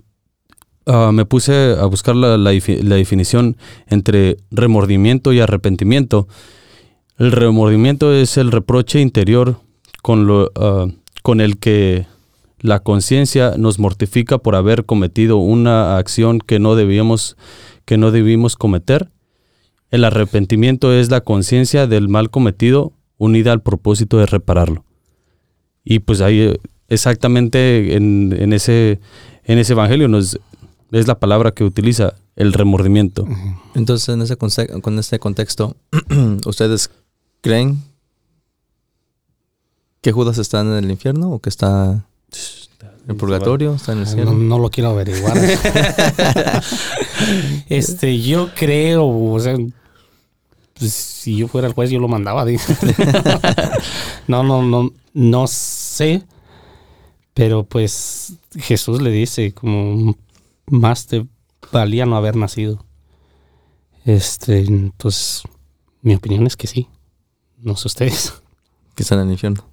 Ah, me puse a buscar la, definición entre remordimiento y arrepentimiento. El remordimiento es el reproche interior con, lo, ah, con el que la conciencia nos mortifica por haber cometido una acción que no debíamos, que no debimos cometer. El arrepentimiento es la conciencia del mal cometido unida al propósito de repararlo. Y pues ahí exactamente en, en ese, en ese evangelio nos, es la palabra que utiliza, el remordimiento. Entonces, en ese con este contexto, ¿ustedes creen que Judas está en el infierno o que está en el purgatorio? ¿Está en el cielo? No, lo quiero averiguar. este, yo creo, o sea, pues, si yo fuera el juez, yo lo mandaba. no, no, no, no sé. Pero pues Jesús le dice como más te, valía no haber nacido. Este, pues mi opinión es que sí. No sé ustedes. Que están en el infierno.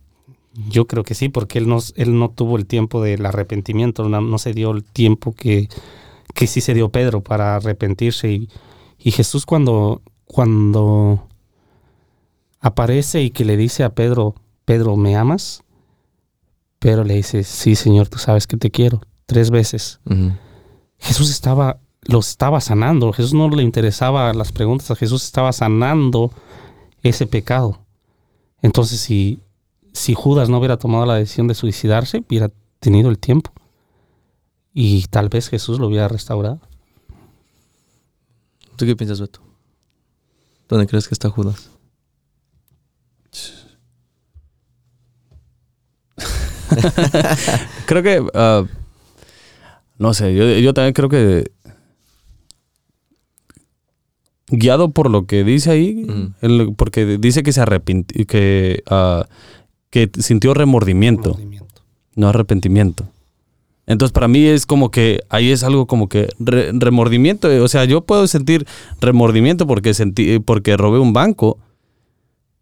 Yo creo que sí, porque él no, él no tuvo el tiempo del arrepentimiento, no, se dio el tiempo que, que, sí se dio Pedro para arrepentirse. Y, y Jesús cuando, cuando aparece y que le dice a Pedro, Pedro, ¿me amas? Pedro le dice, sí, Señor, tú sabes que te quiero, tres veces. Jesús estaba, lo estaba sanando, Jesús no le interesaba las preguntas, Jesús estaba sanando ese pecado. Entonces, si, si Judas no hubiera tomado la decisión de suicidarse, hubiera tenido el tiempo. Y tal vez Jesús lo hubiera restaurado. ¿Tú qué piensas, Beto? ¿Dónde crees que está Judas? creo que. Ah, no sé, yo, también creo que. Guiado por lo que dice ahí, porque dice que se arrepintió, que, ah, que sintió remordimiento, no arrepentimiento. Entonces, para mí es como que ahí es algo como que remordimiento. O sea, yo puedo sentir remordimiento porque, sentí, porque robé un banco,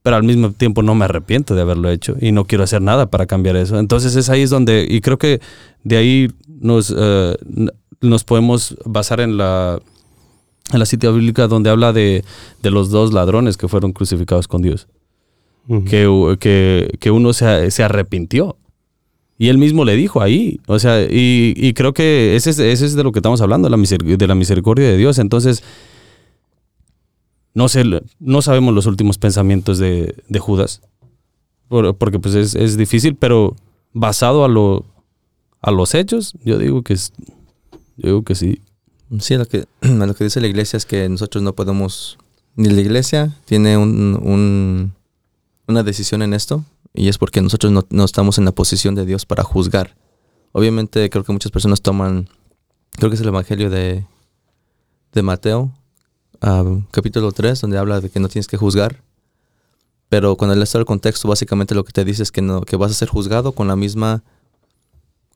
pero al mismo tiempo no me arrepiento de haberlo hecho y no quiero hacer nada para cambiar eso. Entonces es ahí es donde, y creo que de ahí nos, eh, nos podemos basar en la, en la cita bíblica donde habla de, los dos ladrones que fueron crucificados con Dios. que, que, uno se, se, arrepintió. Y él mismo le dijo ahí. O sea, y, creo que ese es, ese es de lo que estamos hablando, de la misericordia de Dios. Entonces, no sé, no sabemos los últimos pensamientos de, Judas, porque pues es, difícil, pero basado a, lo, a los hechos, yo digo que, es, digo que sí. Sí, lo que, lo que dice la iglesia es que nosotros no podemos, ni la iglesia tiene un, una decisión en esto, y es porque nosotros no, no, estamos en la posición de Dios para juzgar. Obviamente creo que muchas personas toman, creo que es el Evangelio de, de Mateo, capítulo 3, donde habla de que no tienes que juzgar. Pero cuando está el contexto, básicamente lo que te dice es que, no, que vas a ser juzgado con la misma,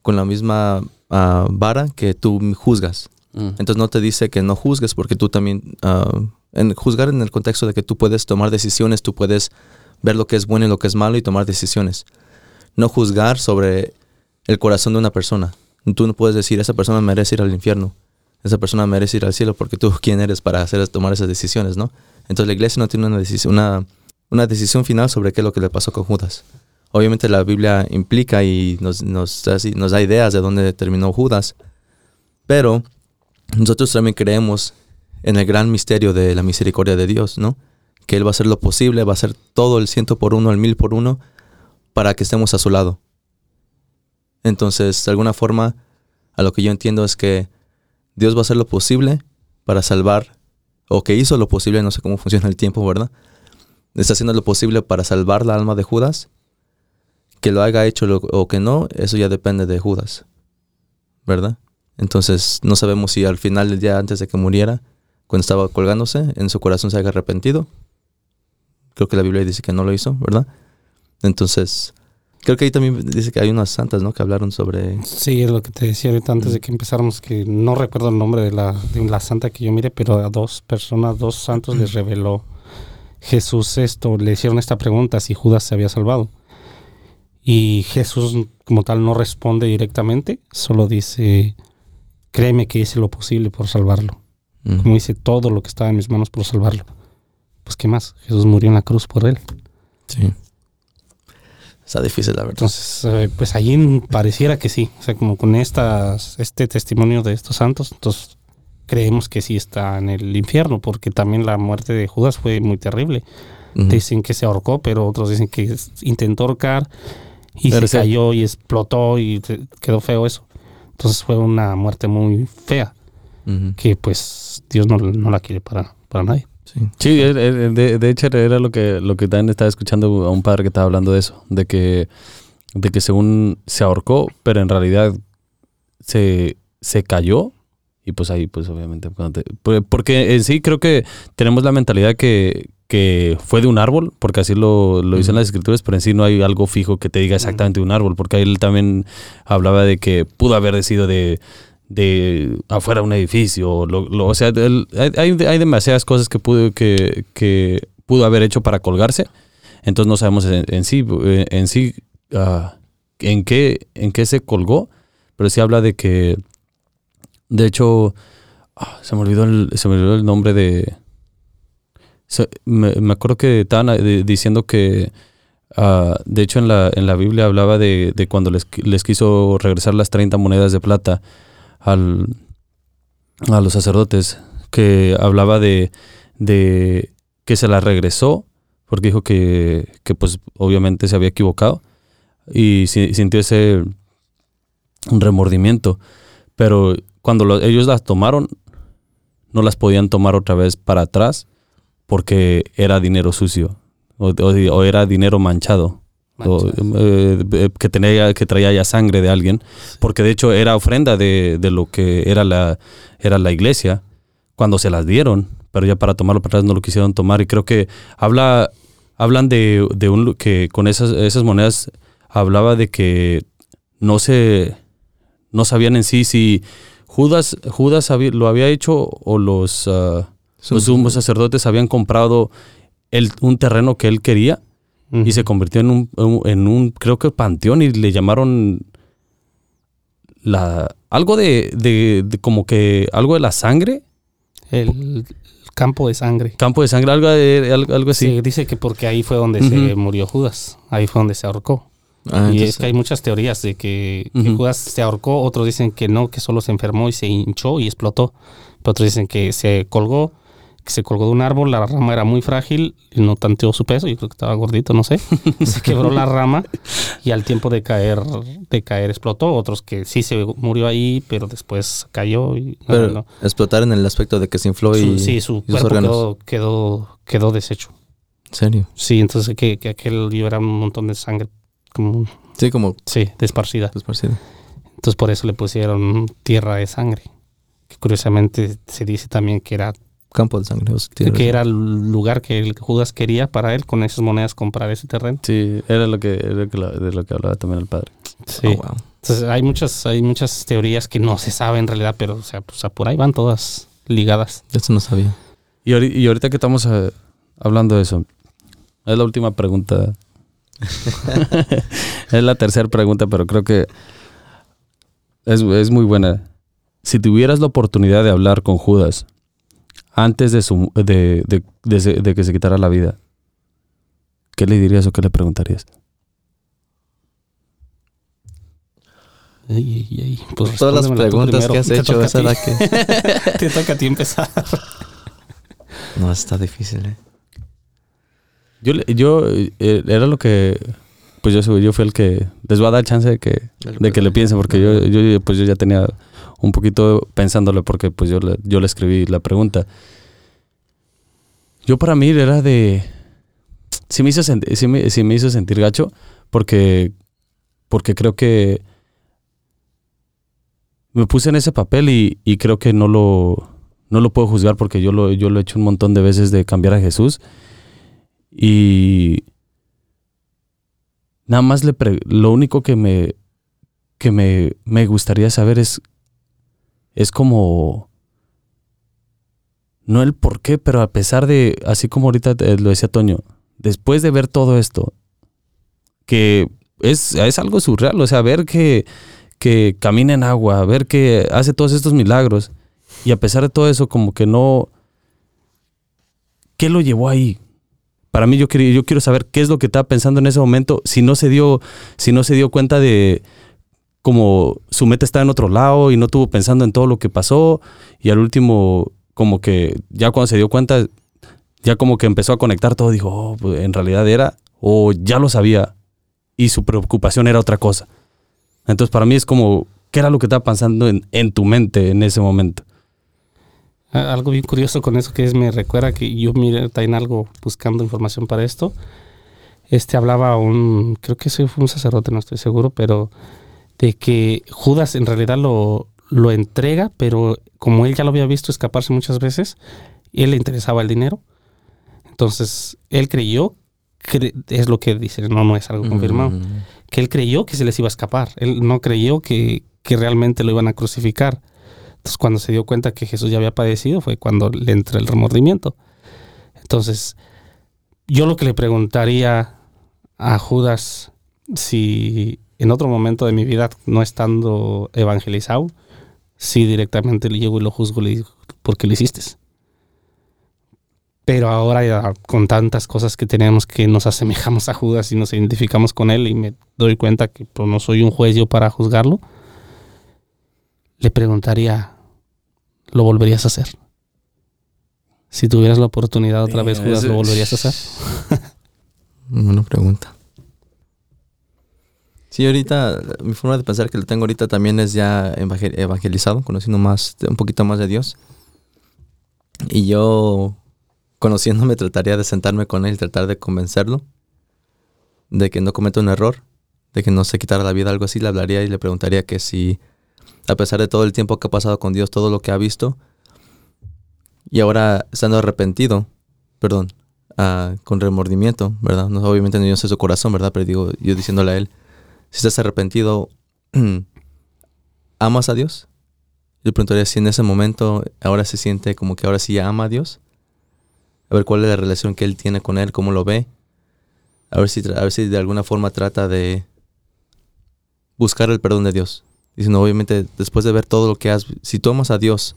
con la misma ah, vara que tú juzgas. Mm. Entonces no te dice que no juzgues porque tú también, ah, en juzgar en el contexto de que tú puedes tomar decisiones, tú puedes ver lo que es bueno y lo que es malo y tomar decisiones. No juzgar sobre el corazón de una persona. Tú no puedes decir, esa persona merece ir al infierno esa persona merece ir al cielo porque tú quién eres para hacer tomar esas decisiones, ¿no? Entonces la iglesia no tiene una decisión, una, una decisión final sobre qué es lo que le pasó con Judas. Obviamente la Biblia implica y nos, nos, nos da ideas de dónde terminó Judas, pero nosotros también creemos en el gran misterio de la misericordia de Dios, ¿no? Que Él va a hacer lo posible, va a hacer todo el ciento por uno, el mil por uno, para que estemos a su lado. Entonces, de alguna forma, a lo que yo entiendo es que Dios va a hacer lo posible para salvar, o que hizo lo posible, no sé cómo funciona el tiempo, ¿verdad? Está haciendo lo posible para salvar la alma de Judas. Que lo haya hecho o que no, eso ya depende de Judas, ¿verdad? Entonces no sabemos si al final del día antes de que muriera, cuando estaba colgándose, en su corazón se haya arrepentido. Creo que la Biblia dice que no lo hizo, ¿verdad? Entonces, Creo que ahí también dice que hay unas santas, ¿no? Que hablaron sobre... Sí, es lo que te decía ahorita antes de que empezáramos, que no recuerdo el nombre de la, de la santa que yo mire, pero a dos personas, dos santos les reveló Jesús esto, le hicieron esta pregunta si Judas se había salvado. Y Jesús como tal no responde directamente, solo dice, créeme que hice lo posible por salvarlo. Como dice, todo lo que estaba en mis manos por salvarlo. Pues qué más, Jesús murió en la cruz por él. Sí. Está difícil, la verdad. Entonces, eh, pues allí pareciera que sí. O sea, como con estas, este testimonio de estos santos, entonces creemos que sí está en el infierno, porque también la muerte de Judas fue muy terrible. Dicen que se ahorcó, pero otros dicen que intentó ahorcar y se cayó y explotó y quedó feo eso. Entonces fue una muerte muy fea, que pues Dios no, no la quiere para, para nadie. Sí, de, hecho era lo que, lo que también estaba escuchando a un padre que estaba hablando de eso, de que, de que según se ahorcó, pero en realidad se, se cayó y pues ahí pues obviamente porque en sí creo que tenemos la mentalidad que, que fue de un árbol porque así lo, lo dicen las escrituras pero en sí no hay algo fijo que te diga exactamente de un árbol porque ahí él también hablaba de que pudo haber sido de de afuera de un edificio. Lo, o sea, hay, hay- demasiadas cosas que pudo, que, que pudo haber hecho para colgarse. Entonces no sabemos en, sí, eh, en sí ah, en, qué, en qué se colgó. Pero sí habla de que, de hecho, ah, se, me olvidó el, se me olvidó el nombre de... me, me acuerdo que estaban de- diciendo que, ah, de hecho en la, en la Biblia hablaba de, de cuando les, les quiso regresar las 30 monedas de plata al, a los sacerdotes, que hablaba de, de que se las regresó, porque dijo que, que pues obviamente se había equivocado y si- sintió ese remordimiento. Pero cuando lo- ellos las tomaron, no las podían tomar otra vez para atrás porque era dinero sucio o era dinero manchado. O, eh, eh, que, tenía, que traía ya sangre de alguien, porque de hecho era ofrenda de, de lo que era la, era la iglesia cuando se las dieron, pero ya para tomarlo para atrás no lo quisieron tomar. Y creo que habla, hablan de, de un que con esas, esas monedas hablaba de que no se no sabían en sí si Judas, Judas había- lo había hecho o los, ah, los sumos sacerdotes habían comprado el, un terreno que él quería Y se convirtió en un, en un, creo que panteón y le llamaron la algo de, de, de como que algo de la sangre, El campo de sangre. campo de sangre, algo, de- algo, algo así. Sí, dice que porque ahí fue donde se murió Judas. Ahí fue donde se ahorcó. Ah, y entonces- es que hay muchas teorías de que. Judas se ahorcó, otros dicen que no, que solo se enfermó y se hinchó y explotó. Pero otros dicen que se colgó, se colgó de un árbol, la rama era muy frágil y no tanteó su peso, yo creo que estaba gordito, no sé. se quebró la rama y al tiempo de caer, de caer explotó. Otros que sí se murió ahí, pero después cayó y Pero no. explotar en el aspecto de que se infló y, Su- sí, su y cuerpo quedó, quedó, quedó deshecho. ¿En serio? Sí, entonces que, que aquel era un montón de sangre, como, Sí, como sí, desparcida. desparcido. Entonces por eso le pusieron tierra de sangre. Que curiosamente se dice también que era, Campo de sangre. o sea, que, era el lugar que el Judas quería para él con esas monedas comprar ese terreno. Sí, era lo que, era lo que la- de lo que hablaba también el padre. Sí. Oh, wow. Entonces hay muchas, hay muchas teorías que no se saben en realidad, pero o sea, pues, por ahí van todas ligadas. Eso no sabía. Y, y ahorita que estamos eh, hablando de eso, es la última pregunta. es la tercera pregunta, pero creo que es, es muy buena. Si tuvieras la oportunidad de hablar con Judas antes de, su, de, de- de se- de que se quitara la vida, ¿qué le dirías o qué le preguntarías? Ay, ay, ay. Pues Todas las preguntas que has Te hecho, esa ti. la que... Te toca a ti empezar. No, está difícil, ¿eh? Yo, le- yo eh, era lo que, pues yo, yo fui el que les voy a dar chance de que, de que le piensen, porque yo, yo, pues yo ya tenía un poquito pensándole, porque pues yo le, yo le escribí la pregunta. Yo para mí era de, sí me hizo, senti- sí me, sí me hizo sentir gacho, porque, porque creo que me puse en ese papel y, y creo que no lo, no lo puedo juzgar porque yo lo, yo lo he hecho un montón de veces de cambiar a Jesús. Y nada más le pre- lo único que me que me, me gustaría saber es es como no el por qué, pero a pesar de así como ahorita te- lo decía Toño, después de ver todo esto que es, es algo surreal, o sea, ver que que camina en agua, ver que hace todos estos milagros y a pesar de todo eso como que no ¿qué lo llevó ahí? Para mí yo quiero, yo quiero saber qué es lo que estaba pensando en ese momento, si no se dio, si no se dio cuenta de como su meta está en otro lado y no estuvo pensando en todo lo que pasó y al último como que ya cuando se dio cuenta ya como que empezó a conectar todo, dijo, oh, pues, en realidad era o ya lo sabía y su preocupación era otra cosa. Entonces para mí es como qué era lo que estaba pensando en, en tu mente en ese momento. Algo bien curioso con eso que es, me recuerda que yo miré también algo buscando información para esto. Este hablaba un, creo que ese fue un sacerdote, no estoy seguro, pero de que Judas en realidad lo, lo entrega, pero como él ya lo había visto escaparse muchas veces, él le interesaba el dinero. Entonces, él creyó, cre- es lo que dice, no, no es algo confirmado, Mm. que él creyó que se les iba a escapar. Él no creyó que, que realmente lo iban a crucificar. Entonces cuando se dio cuenta que Jesús ya había padecido fue cuando le entra el remordimiento. Entonces, yo lo que le preguntaría a Judas si en otro momento de mi vida, no estando evangelizado, si directamente le llego y lo juzgo, le digo, ¿por qué lo hiciste? Pero ahora ya con tantas cosas que tenemos que nos asemejamos a Judas y nos identificamos con él y me doy cuenta que pues, no soy un juez yo para juzgarlo, le preguntaría, ¿lo volverías a hacer? Si tuvieras la oportunidad otra vez, Judas, ¿lo volverías a hacer? Una pregunta. Sí, ahorita mi forma de pensar que lo tengo ahorita también es ya evangelizado, conociendo más, un poquito más de Dios. Y yo conociéndome, trataría de sentarme con él tratar de convencerlo de que no cometa un error, de que no se quitara la vida, algo así. Le hablaría y le preguntaría que si, a pesar de todo el tiempo que ha pasado con Dios, todo lo que ha visto, y ahora estando arrepentido, perdón, uh, con remordimiento, ¿verdad? No, obviamente no yo sé su corazón, ¿verdad? Pero digo, yo diciéndole a él, si estás arrepentido, ¿amas a Dios? Yo le preguntaría si en ese momento ahora se siente como que ahora sí ama a Dios a ver cuál es la relación que él tiene con él, cómo lo ve, a ver si, a ver si de alguna forma trata de buscar el perdón de Dios. Diciendo, obviamente, después de ver todo lo que has, si tú amas a Dios,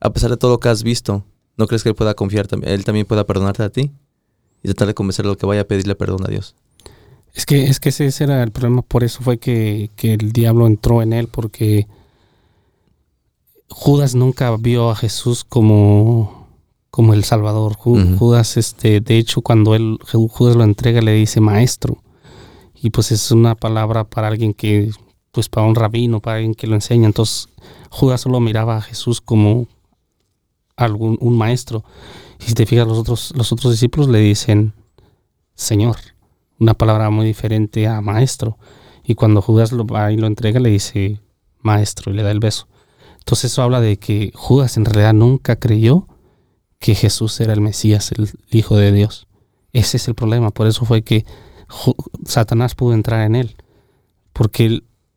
a pesar de todo lo que has visto, ¿no crees que él pueda confiar, él también pueda perdonarte a ti? Y tratar de convencerlo que vaya a pedirle perdón a Dios. Es que, es que ese era el problema, por eso fue que, que el diablo entró en él, porque Judas nunca vio a Jesús como como el Salvador. Judas, este, de hecho, cuando él, Judas lo entrega, le dice maestro. Y pues es una palabra para alguien que, pues para un rabino, para alguien que lo enseña. Entonces, Judas solo miraba a Jesús como algún, un maestro. Y si te fijas, los otros, los otros discípulos le dicen Señor, una palabra muy diferente a maestro. Y cuando Judas lo va y lo entrega, le dice maestro y le da el beso. Entonces eso habla de que Judas en realidad nunca creyó que Jesús era el Mesías, el Hijo de Dios. Ese es el problema. Por eso fue que Satanás pudo entrar en él. Porque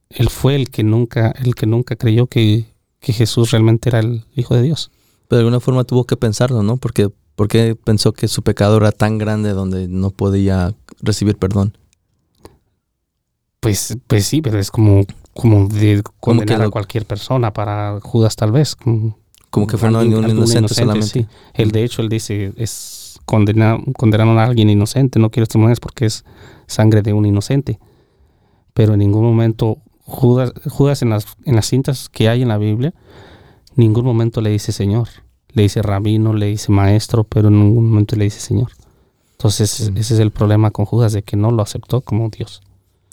él, fue el que nunca, el que nunca creyó que, Jesús realmente era el Hijo de Dios. Pero de alguna forma tuvo que pensarlo, ¿no? Porque, porque pensó que su pecado era tan grande donde no podía recibir perdón. Pues, pues sí, pero es como, como de condenar a cualquier persona para Judas tal vez. Como que fueron un inocente, solamente. Él, de hecho, él dice, es condenar, condenaron a alguien inocente, no quiero testimonios porque es sangre de un inocente. Pero en ningún momento, Judas, Judas en, las, en las cintas que hay en la Biblia, ningún momento le dice Señor. Le dice rabino, le dice maestro, pero en ningún momento le dice Señor. Entonces, ese es el problema con Judas, de que no lo aceptó como Dios.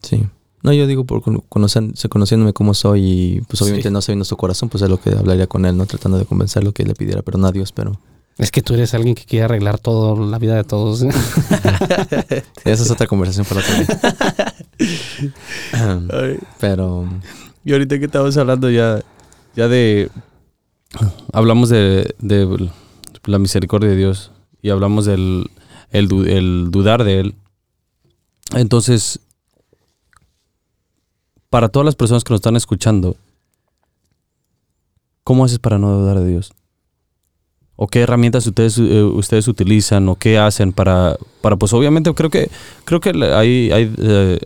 Sí. No, yo digo, por conocer, conociéndome como soy y pues obviamente no sabiendo su corazón, pues es lo que hablaría con él, ¿no? Tratando de convencerlo que le pidiera perdón a Dios, pero... Es que tú eres alguien que quiere arreglar todo, la vida de todos. Esa es otra conversación para otro día. pero... Y ahorita que estamos hablando ya, ya de... Hablamos de, de la misericordia de Dios y hablamos del el dudar de Él. Entonces, para todas las personas que nos están escuchando, ¿cómo haces para no dudar de Dios? ¿O qué herramientas ustedes, eh, ustedes utilizan o qué hacen para, para, pues obviamente creo que, creo que hay, hay eh,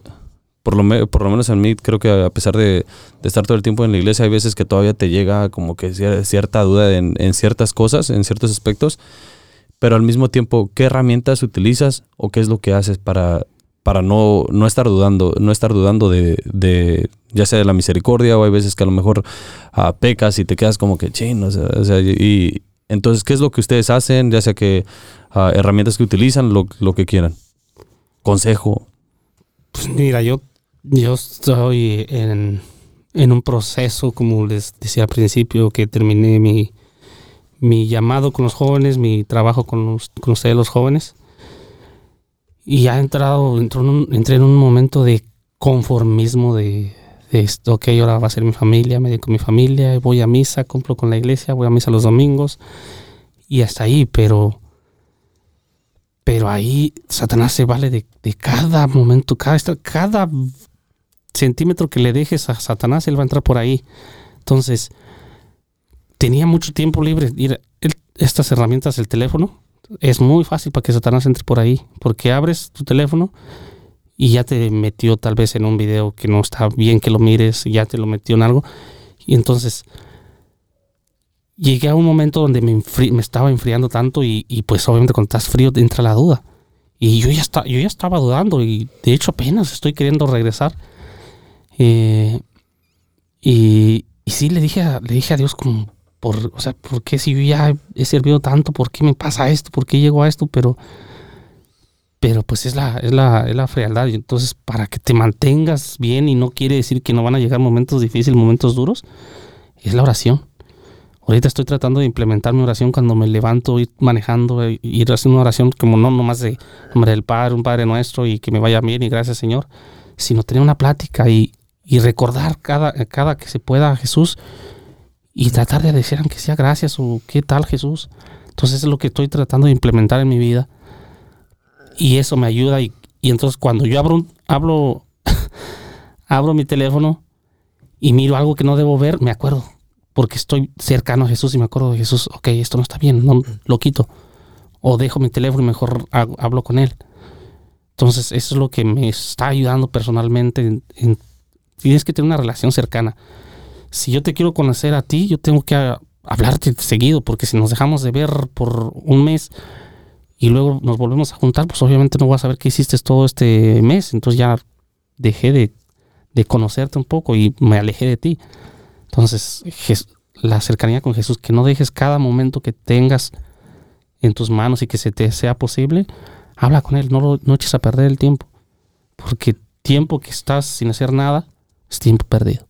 por, lo por lo menos en mí, creo que a pesar de, estar todo el tiempo en la iglesia, hay veces que todavía te llega como que cierta duda en, en ciertas cosas, en ciertos aspectos, pero al mismo tiempo, ¿qué herramientas utilizas o qué es lo que haces para para no, no estar dudando, no estar dudando de, ya sea de la misericordia o hay veces que a lo mejor ah, pecas y te quedas como que ching, o sea, y, entonces, ¿qué es lo que ustedes hacen? Ya sea que ah, herramientas que utilizan, lo, que quieran. Consejo. Pues mira, yo, yo estoy en, un proceso, como les decía al principio, que terminé mi, mi llamado con los jóvenes, mi trabajo con, con ustedes los jóvenes y ya he entrado, entré en, un, entré en un momento de conformismo de, esto, ok, ahora va a ser mi familia, me dedico a mi familia, voy a misa, cumplo con la iglesia, voy a misa los domingos y hasta ahí, pero pero ahí Satanás se vale de, cada momento, cada, cada centímetro que le dejes a Satanás, él va a entrar por ahí. Entonces, tenía mucho tiempo libre. Estas herramientas, el teléfono, es muy fácil para que Satanás entre por ahí, porque abres tu teléfono y ya te metió tal vez en un video que no está bien que lo mires, ya te lo metió en algo. Y entonces llegué a un momento donde me, me estaba enfriando tanto y, pues obviamente cuando estás frío entra la duda. Y yo ya, está, yo ya estaba dudando y de hecho apenas estoy queriendo regresar. Eh, y, y sí le dije, le dije a Dios como, por, o sea, ¿por qué si yo ya he servido tanto? ¿Por qué me pasa esto? ¿Por qué llego a esto? Pero, pero pues es la, es la, es la frialdad. Entonces, para que te mantengas bien y no quiere decir que no van a llegar momentos difíciles, momentos duros, es la oración. Ahorita estoy tratando de implementar mi oración cuando me levanto, ir manejando, eh, ir haciendo una oración como no nomás de nombre del Padre, un Padre nuestro y que me vaya bien y gracias Señor, sino tener una plática y, y recordar cada, cada que se pueda a Jesús y tratar de decir aunque sea gracias o qué tal Jesús. Entonces es lo que estoy tratando de implementar en mi vida y eso me ayuda y, y entonces cuando yo abro, hablo, abro mi teléfono y miro algo que no debo ver, me acuerdo porque estoy cercano a Jesús y me acuerdo de Jesús, ok, esto no está bien, no, lo quito. O dejo mi teléfono y mejor hablo con Él. Entonces, eso es lo que me está ayudando personalmente. tienes que tener una relación cercana si yo te quiero conocer a ti, yo tengo que hablarte seguido, porque si nos dejamos de ver por un mes y luego nos volvemos a juntar, pues obviamente no voy a saber qué hiciste todo este mes. Entonces ya dejé de, conocerte un poco y me alejé de ti. Entonces, la cercanía con Jesús, que no dejes cada momento que tengas en tus manos y que se te sea posible, habla con Él, no, lo, no eches a perder el tiempo, porque tiempo que estás sin hacer nada es tiempo perdido.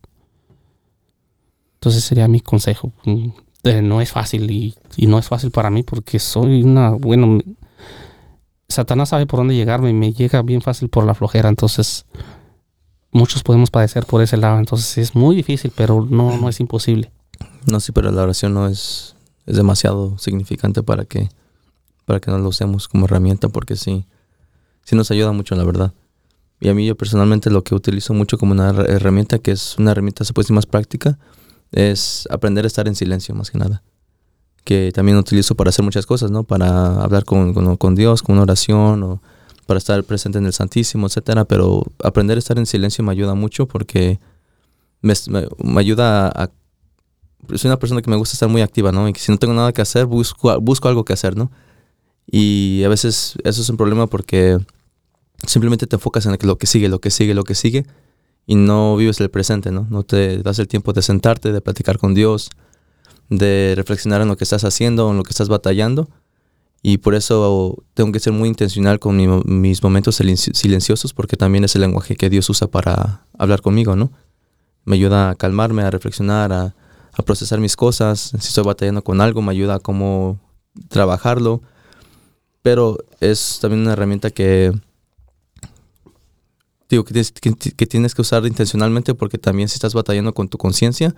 Entonces sería mi consejo. Mm, no es fácil y, no es fácil para mí porque soy una, bueno, Satanás sabe por dónde llegarme y me llega bien fácil por la flojera. Entonces muchos podemos padecer por ese lado. Entonces es muy difícil, pero no, no es imposible. No, sí, pero la oración no es, es demasiado significante para que, para que no lo usemos como herramienta porque sí, sí nos ayuda mucho, la verdad. Y a mí yo personalmente lo que utilizo mucho como una herramienta, que es una herramienta se puede decir más práctica, es aprender a estar en silencio más que nada. Que también utilizo para hacer muchas cosas, ¿no? Para hablar con, con, Dios, con una oración, o para estar presente en el Santísimo, etcétera. Pero aprender a estar en silencio me ayuda mucho porque me, ayuda a, Soy una persona que me gusta estar muy activa, ¿no? Y que si no tengo nada que hacer, busco, busco algo que hacer, ¿no? Y a veces eso es un problema porque simplemente te enfocas en lo que sigue, lo que sigue, lo que sigue y no vives el presente, ¿no? No te das el tiempo de sentarte, de platicar con Dios, de reflexionar en lo que estás haciendo, en lo que estás batallando. Y por eso tengo que ser muy intencional con mis momentos silenciosos, porque también es el lenguaje que Dios usa para hablar conmigo, ¿no? Me ayuda a calmarme, a reflexionar, a, a procesar mis cosas. Si estoy batallando con algo, me ayuda a cómo trabajarlo. Pero es también una herramienta que digo, que tienes que, tienes que usar intencionalmente porque también si estás batallando con tu conciencia,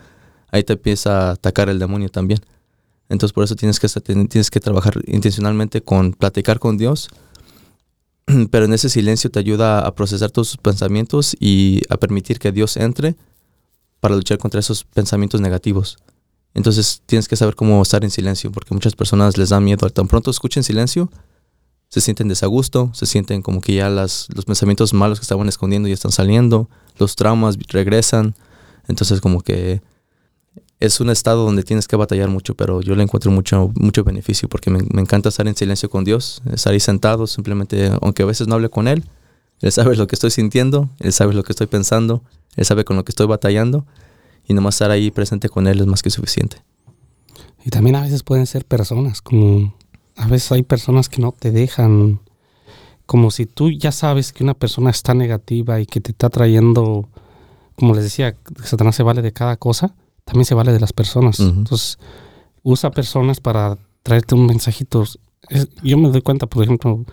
ahí te empieza a atacar el demonio también. Entonces por eso tienes que, tienes que trabajar intencionalmente con platicar con Dios, pero en ese silencio te ayuda a procesar todos tus pensamientos y a permitir que Dios entre para luchar contra esos pensamientos negativos. Entonces tienes que saber cómo estar en silencio, porque muchas personas les da miedo. Tan pronto escuchen silencio, se sienten desagusto, se sienten como que ya las, los pensamientos malos que estaban escondiendo ya están saliendo, los traumas regresan, entonces como que es un estado donde tienes que batallar mucho, pero yo le encuentro mucho, mucho beneficio porque me, encanta estar en silencio con Dios, estar ahí sentado, simplemente, aunque a veces no hable con Él, Él sabe lo que estoy sintiendo, Él sabe lo que estoy pensando, Él sabe con lo que estoy batallando y nomás estar ahí presente con Él es más que suficiente. Y también a veces pueden ser personas como a veces hay personas que no te dejan, como si tú ya sabes que una persona está negativa y que te está trayendo, como les decía, Satanás se vale de cada cosa, también se vale de las personas. Entonces, usa personas para traerte un mensajito. yo me doy cuenta, por ejemplo,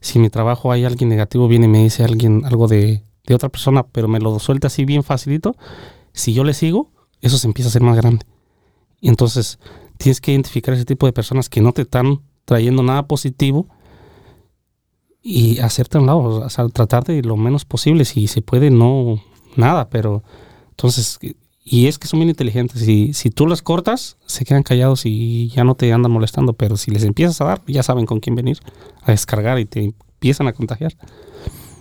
si en mi trabajo hay alguien negativo, viene y me dice alguien algo de, de otra persona, pero me lo suelta así bien facilito, si yo le sigo, eso se empieza a hacer más grande. Y entonces tienes que identificar ese tipo de personas que no te están trayendo nada positivo y hacerte a un lado, tratar de lo menos posible, si se puede, no nada, pero entonces Y es que son bien inteligentes. Y si tú los cortas, se quedan callados y ya no te andan molestando. Pero si les empiezas a dar, ya saben con quién venir a descargar y te empiezan a contagiar.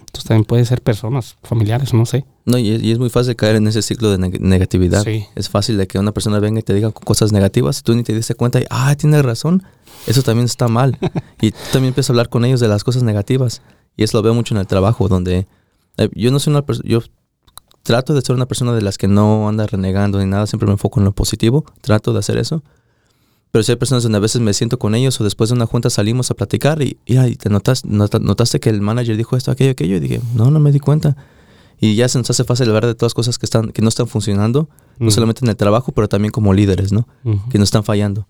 Entonces también puede ser personas, familiares, no sé. No, y es, y es muy fácil caer en ese ciclo de neg- negatividad. Sí. Es fácil de que una persona venga y te diga cosas negativas y tú ni te diste cuenta y, ah, tienes razón, eso también está mal. y tú también empiezas a hablar con ellos de las cosas negativas. Y eso lo veo mucho en el trabajo, donde eh, yo no soy una persona, yo trato de ser una persona de las que no anda renegando ni nada, siempre me enfoco en lo positivo, trato de hacer eso. Pero si hay personas donde a veces me siento con ellos o después de una junta salimos a platicar y, mira, y te notas, nota- notaste que el manager dijo esto, aquello, aquello, y dije, no, no me di cuenta. Y ya se nos hace fácil hablar de todas las cosas que, están, que no están funcionando, no solamente en el trabajo, pero también como líderes, ¿no? Que no están fallando.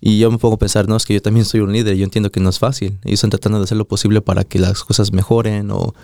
Y yo me pongo a pensar, no, es que yo también soy un líder, y yo entiendo que no es fácil. Ellos están tratando de hacer lo posible para que las cosas mejoren o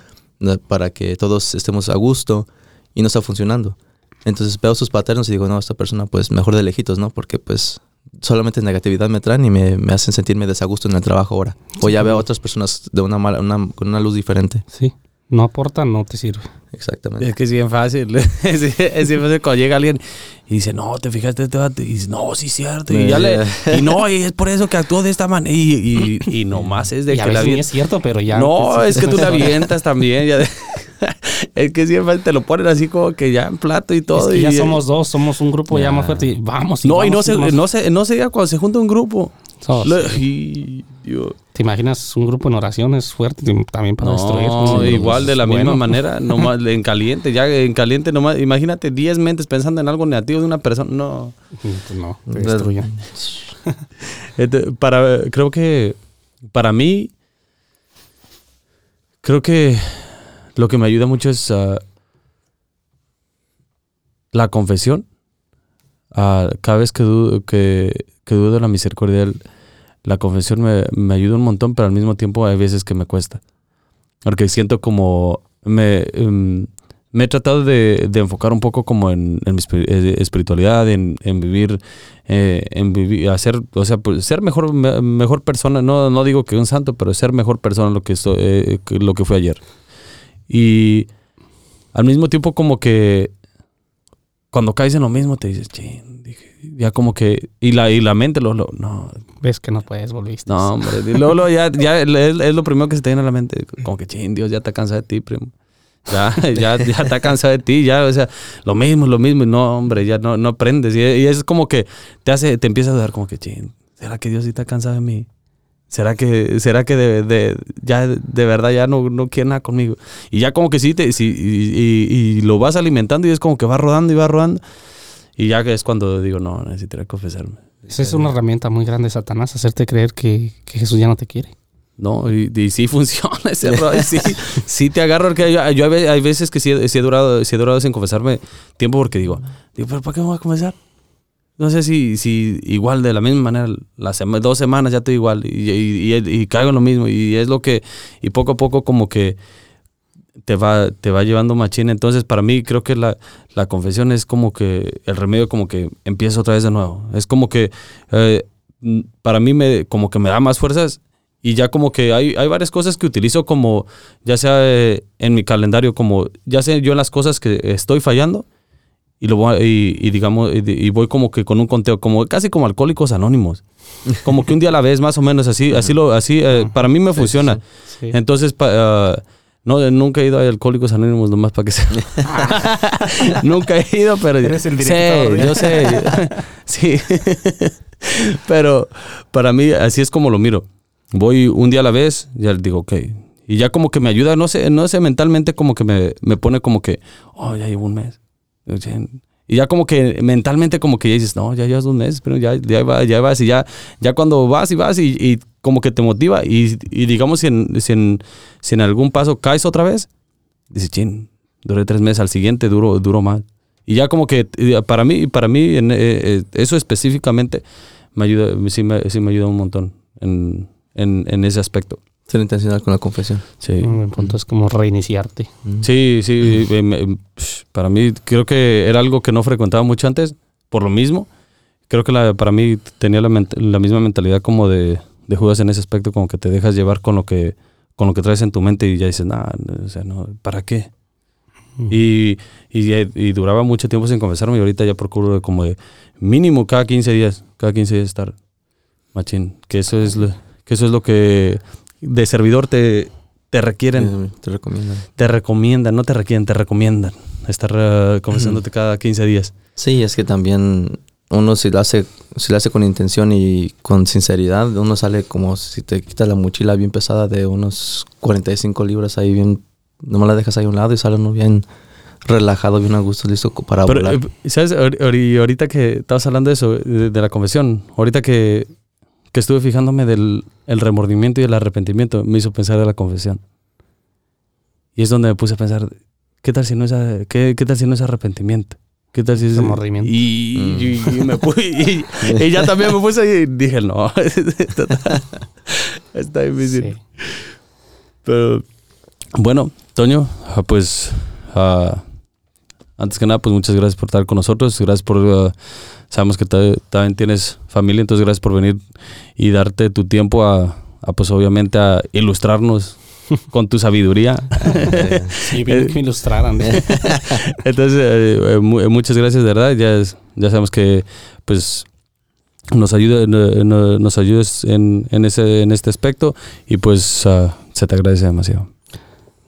para que todos estemos a gusto y no está funcionando. Entonces veo sus paternos y digo, no, esta persona pues mejor de lejitos, ¿no? Porque pues solamente negatividad me traen y me, me hacen sentirme desagusto en el trabajo ahora. O ya veo a otras personas de una mala, una- con una luz diferente. Sí. No aporta, no te sirve. Exactamente. Es que es bien fácil. es, es bien fácil cuando llega alguien y dice, no, te fijaste, este vato?" y dice, no, sí es cierto. Y, ya le, y no, y es por eso que actuó de esta manera. Y, y, y nomás es de y a que la veces vi- es cierto, pero ya. No, pues, es que tú la avientas también. ya de- es que siempre te lo ponen así como que ya en plato y todo. que ya y- somos dos, somos un grupo ya, más fuerte. Y vamos. No, y no vamos, se, vamos. no, se, no se diga cuando se junta un grupo. Oh, Lo- sí. y- Dios. ¿Te imaginas un grupo en oraciones fuerte y también para destruir? No, igual de la bueno. misma manera, nomás en caliente, ya en caliente nomás, imagínate 10 mentes pensando en algo negativo de una persona, no. Pues no, te destruyen. Este, Para, creo que para mí, creo que lo que me ayuda mucho es ah, la confesión. Ah, cada vez que dudo, que, dudo de la misericordia la confesión me, ayuda un montón, pero al mismo tiempo hay veces que me cuesta. Porque siento como me, em, he tratado de, enfocar un poco como en, en mi eh, espiritualidad, en, vivir, eh, en vivir, hacer, o sea, pues, ser mejor, me- mejor persona. No, no digo que un santo, pero ser mejor persona lo que, estoy, eh, lo que fue ayer. Y al mismo tiempo como que cuando caes en lo mismo te dices, "Chin", dije, ya como que, y la, y la mente, lo, lo- no, Ves que no puedes, volviste. no, hombre. Y luego, luego ya, ya es, es lo primero que se te viene a la mente. Como que, ching, Dios ya está cansado de ti, primo. Ya, ya, ya está cansado de ti, ya, o sea, lo mismo, lo mismo. Y no, hombre, ya no, no aprendes. Y, y es como que te hace, te empieza a dudar como que, ching, ¿será que Dios sí está cansado de mí? ¿Será que, será que de, de- ya de verdad ya no, no quiere nada conmigo? Y ya como que sí, te, sí y, y- y lo vas alimentando y es como que va rodando y va rodando. Y ya que es cuando digo, no, necesitaría confesarme. Esa es una herramienta muy grande de Satanás, hacerte creer que, que Jesús ya no te quiere. No, y, y sí funciona ese error. Sí, sí te agarro. Porque yo, yo hay hay veces que sí, he- sí he durado, sí he durado sin confesarme tiempo porque digo, digo, ¿pero para qué me voy a confesar? No sé si, si igual de la misma manera, las dos semanas ya estoy igual y, y, y- caigo en lo mismo. Y es lo que, y poco a poco como que te va, te va llevando machín. Entonces, para mí, creo que la, la confesión es como que el remedio, como que empieza otra vez de nuevo. Es como que eh, para mí, me, como que me da más fuerzas. Y ya como que hay, hay varias cosas que utilizo como, ya sea eh, en mi calendario, como, ya sé yo en las cosas que estoy fallando. Y, lo voy, a- y, y digamos, y, y voy como que con un conteo, como casi como alcohólicos anónimos. Como que un día a la vez, más o menos, así, así lo, así, eh, para mí me funciona. Sí. Entonces, pa- ah, no, nunca he ido a Alcohólicos Anónimos nomás para que se... nunca he ido, pero... Eres el Sí, director, ¿ya? yo sé. sí. pero para mí así es como lo miro. Voy un día a la vez, ya digo, ok. Y ya como que me ayuda, no sé, no sé, mentalmente como que me, me pone como que, oh, ya llevo un mes. Y ya como que mentalmente como que ya dices, no, ya llevas un mes, pero ya, ya, va- ya vas y ya, ya cuando vas y vas y, y como que te motiva y, y digamos si en, si, en, si en algún paso caes otra vez, dices, chin, duré tres meses, al siguiente duro, duro más. Y ya como que para mí, para mí en, eh, eh, eso específicamente me ayuda, sí me, sí me ayuda un montón en, en, en ese aspecto. Ser intencional con la confesión. Sí. Buen punto es como reiniciarte. Sí, sí, eh, psh, para mí creo que era algo que no frecuentaba mucho antes, por lo mismo. Creo que la, para mí tenía la, la misma mentalidad como de, de Judas en ese aspecto, como que te dejas llevar con lo que, con lo que traes en tu mente y ya dices, nah, no, o sea, no, ¿para qué? Y, y, y duraba mucho tiempo sin confesarme y ahorita ya procuro como de mínimo cada 15 días, cada 15 días estar machín. Que eso es lo, que eso es lo que de servidor te, te requieren. Te recomiendan. Te recomiendan, no te requieren, te recomiendan estar eh, confesándote cada 15 días. Sí, es que también uno si lo hace, si lo hace con intención y con sinceridad, uno sale como si te quitas la mochila bien pesada de unos 45 libras ahí bien, nomás la dejas ahí a un lado y sale uno bien relajado, bien a gusto, listo para Pero, volar. eh, ¿sabes? Ahor- ahor- ahorita que estabas hablando de eso, de, de la confesión, ahorita que, que estuve fijándome del el remordimiento y el arrepentimiento, me hizo pensar de la confesión. Y es donde me puse a pensar, ¿qué tal si no es, qué, qué tal si no es arrepentimiento? ¿Qué tal si es Remordimiento. Y, Mm. y- y me pu- y- y ya también me puse ahí y dije, no, está difícil. Sí. Pero bueno, Toño, ah, pues ah, antes que nada, pues muchas gracias por estar con nosotros. Gracias por. ah, sabemos que ta- también tienes familia, entonces gracias por venir y darte tu tiempo a, a, pues obviamente, a ilustrarnos con tu sabiduría. Sí, bien que me ilustraran. ¿eh? Entonces, eh, eh, mu- eh, muchas gracias, de verdad. Ya, es- ya sabemos que, pues, nos ayuda, no- no- nos ayudes en, en, ese, en este aspecto y, pues, ah, se te agradece demasiado.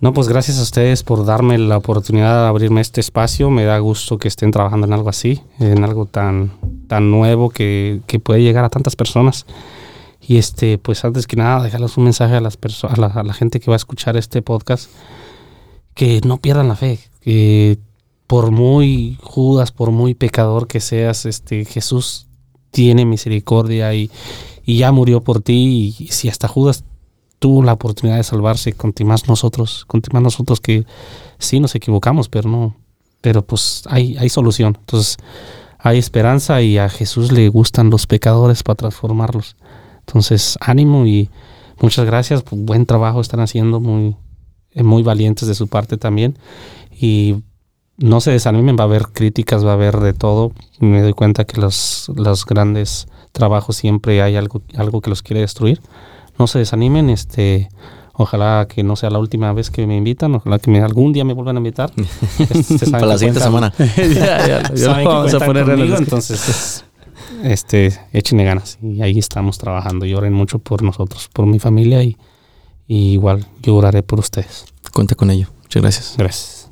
No, pues gracias a ustedes por darme la oportunidad de abrirme este espacio. Me da gusto que estén trabajando en algo así, en algo tan, tan nuevo que, que puede llegar a tantas personas. Y este, pues antes que nada, dejarles un mensaje a las perso- a la, a la gente que va a escuchar este podcast, que no pierdan la fe, que por muy Judas, por muy pecador que seas, este, Jesús tiene misericordia y, y ya murió por ti. Y si hasta Judas tuvo la oportunidad de salvarse, con ti más nosotros, con ti más nosotros que sí nos equivocamos, pero no, pero pues hay, hay solución. Entonces hay esperanza y a Jesús le gustan los pecadores para transformarlos. Entonces ánimo y muchas gracias, pues, buen trabajo están haciendo, muy, muy valientes de su parte también. Y no se desanimen, va a haber críticas, va a haber de todo. Me doy cuenta que los, los grandes trabajos siempre hay algo, algo que los quiere destruir no se desanimen, este, ojalá que no sea la última vez que me invitan, ojalá que me, algún día me vuelvan a invitar. Este, Para la siguiente semana. ya, vamos a poner en el conmigo, entonces, este, échenle ganas y ahí estamos trabajando. Lloren mucho por nosotros, por mi familia y, y igual yo oraré por ustedes. Cuenta con ello. Muchas gracias. Gracias.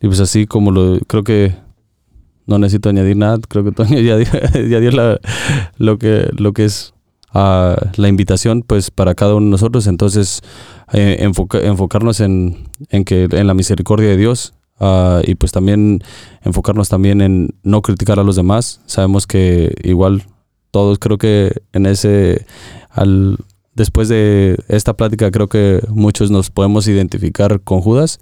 Y pues así como lo creo que no necesito añadir nada, creo que Toño ya dio, ya dio la- lo que lo que es la invitación pues para cada uno de nosotros, entonces eh, enfoca- enfocarnos en, en que en la misericordia de Dios ah, y pues también enfocarnos también en no criticar a los demás. Sabemos que igual todos creo que en ese al después de esta plática creo que muchos nos podemos identificar con Judas.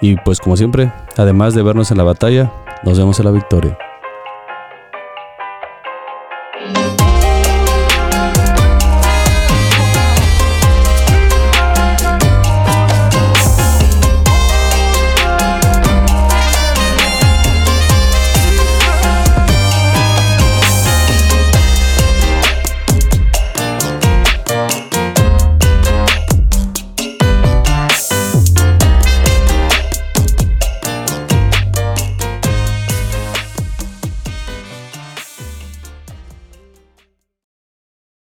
Y pues como siempre, además de vernos en la batalla, nos vemos en la victoria.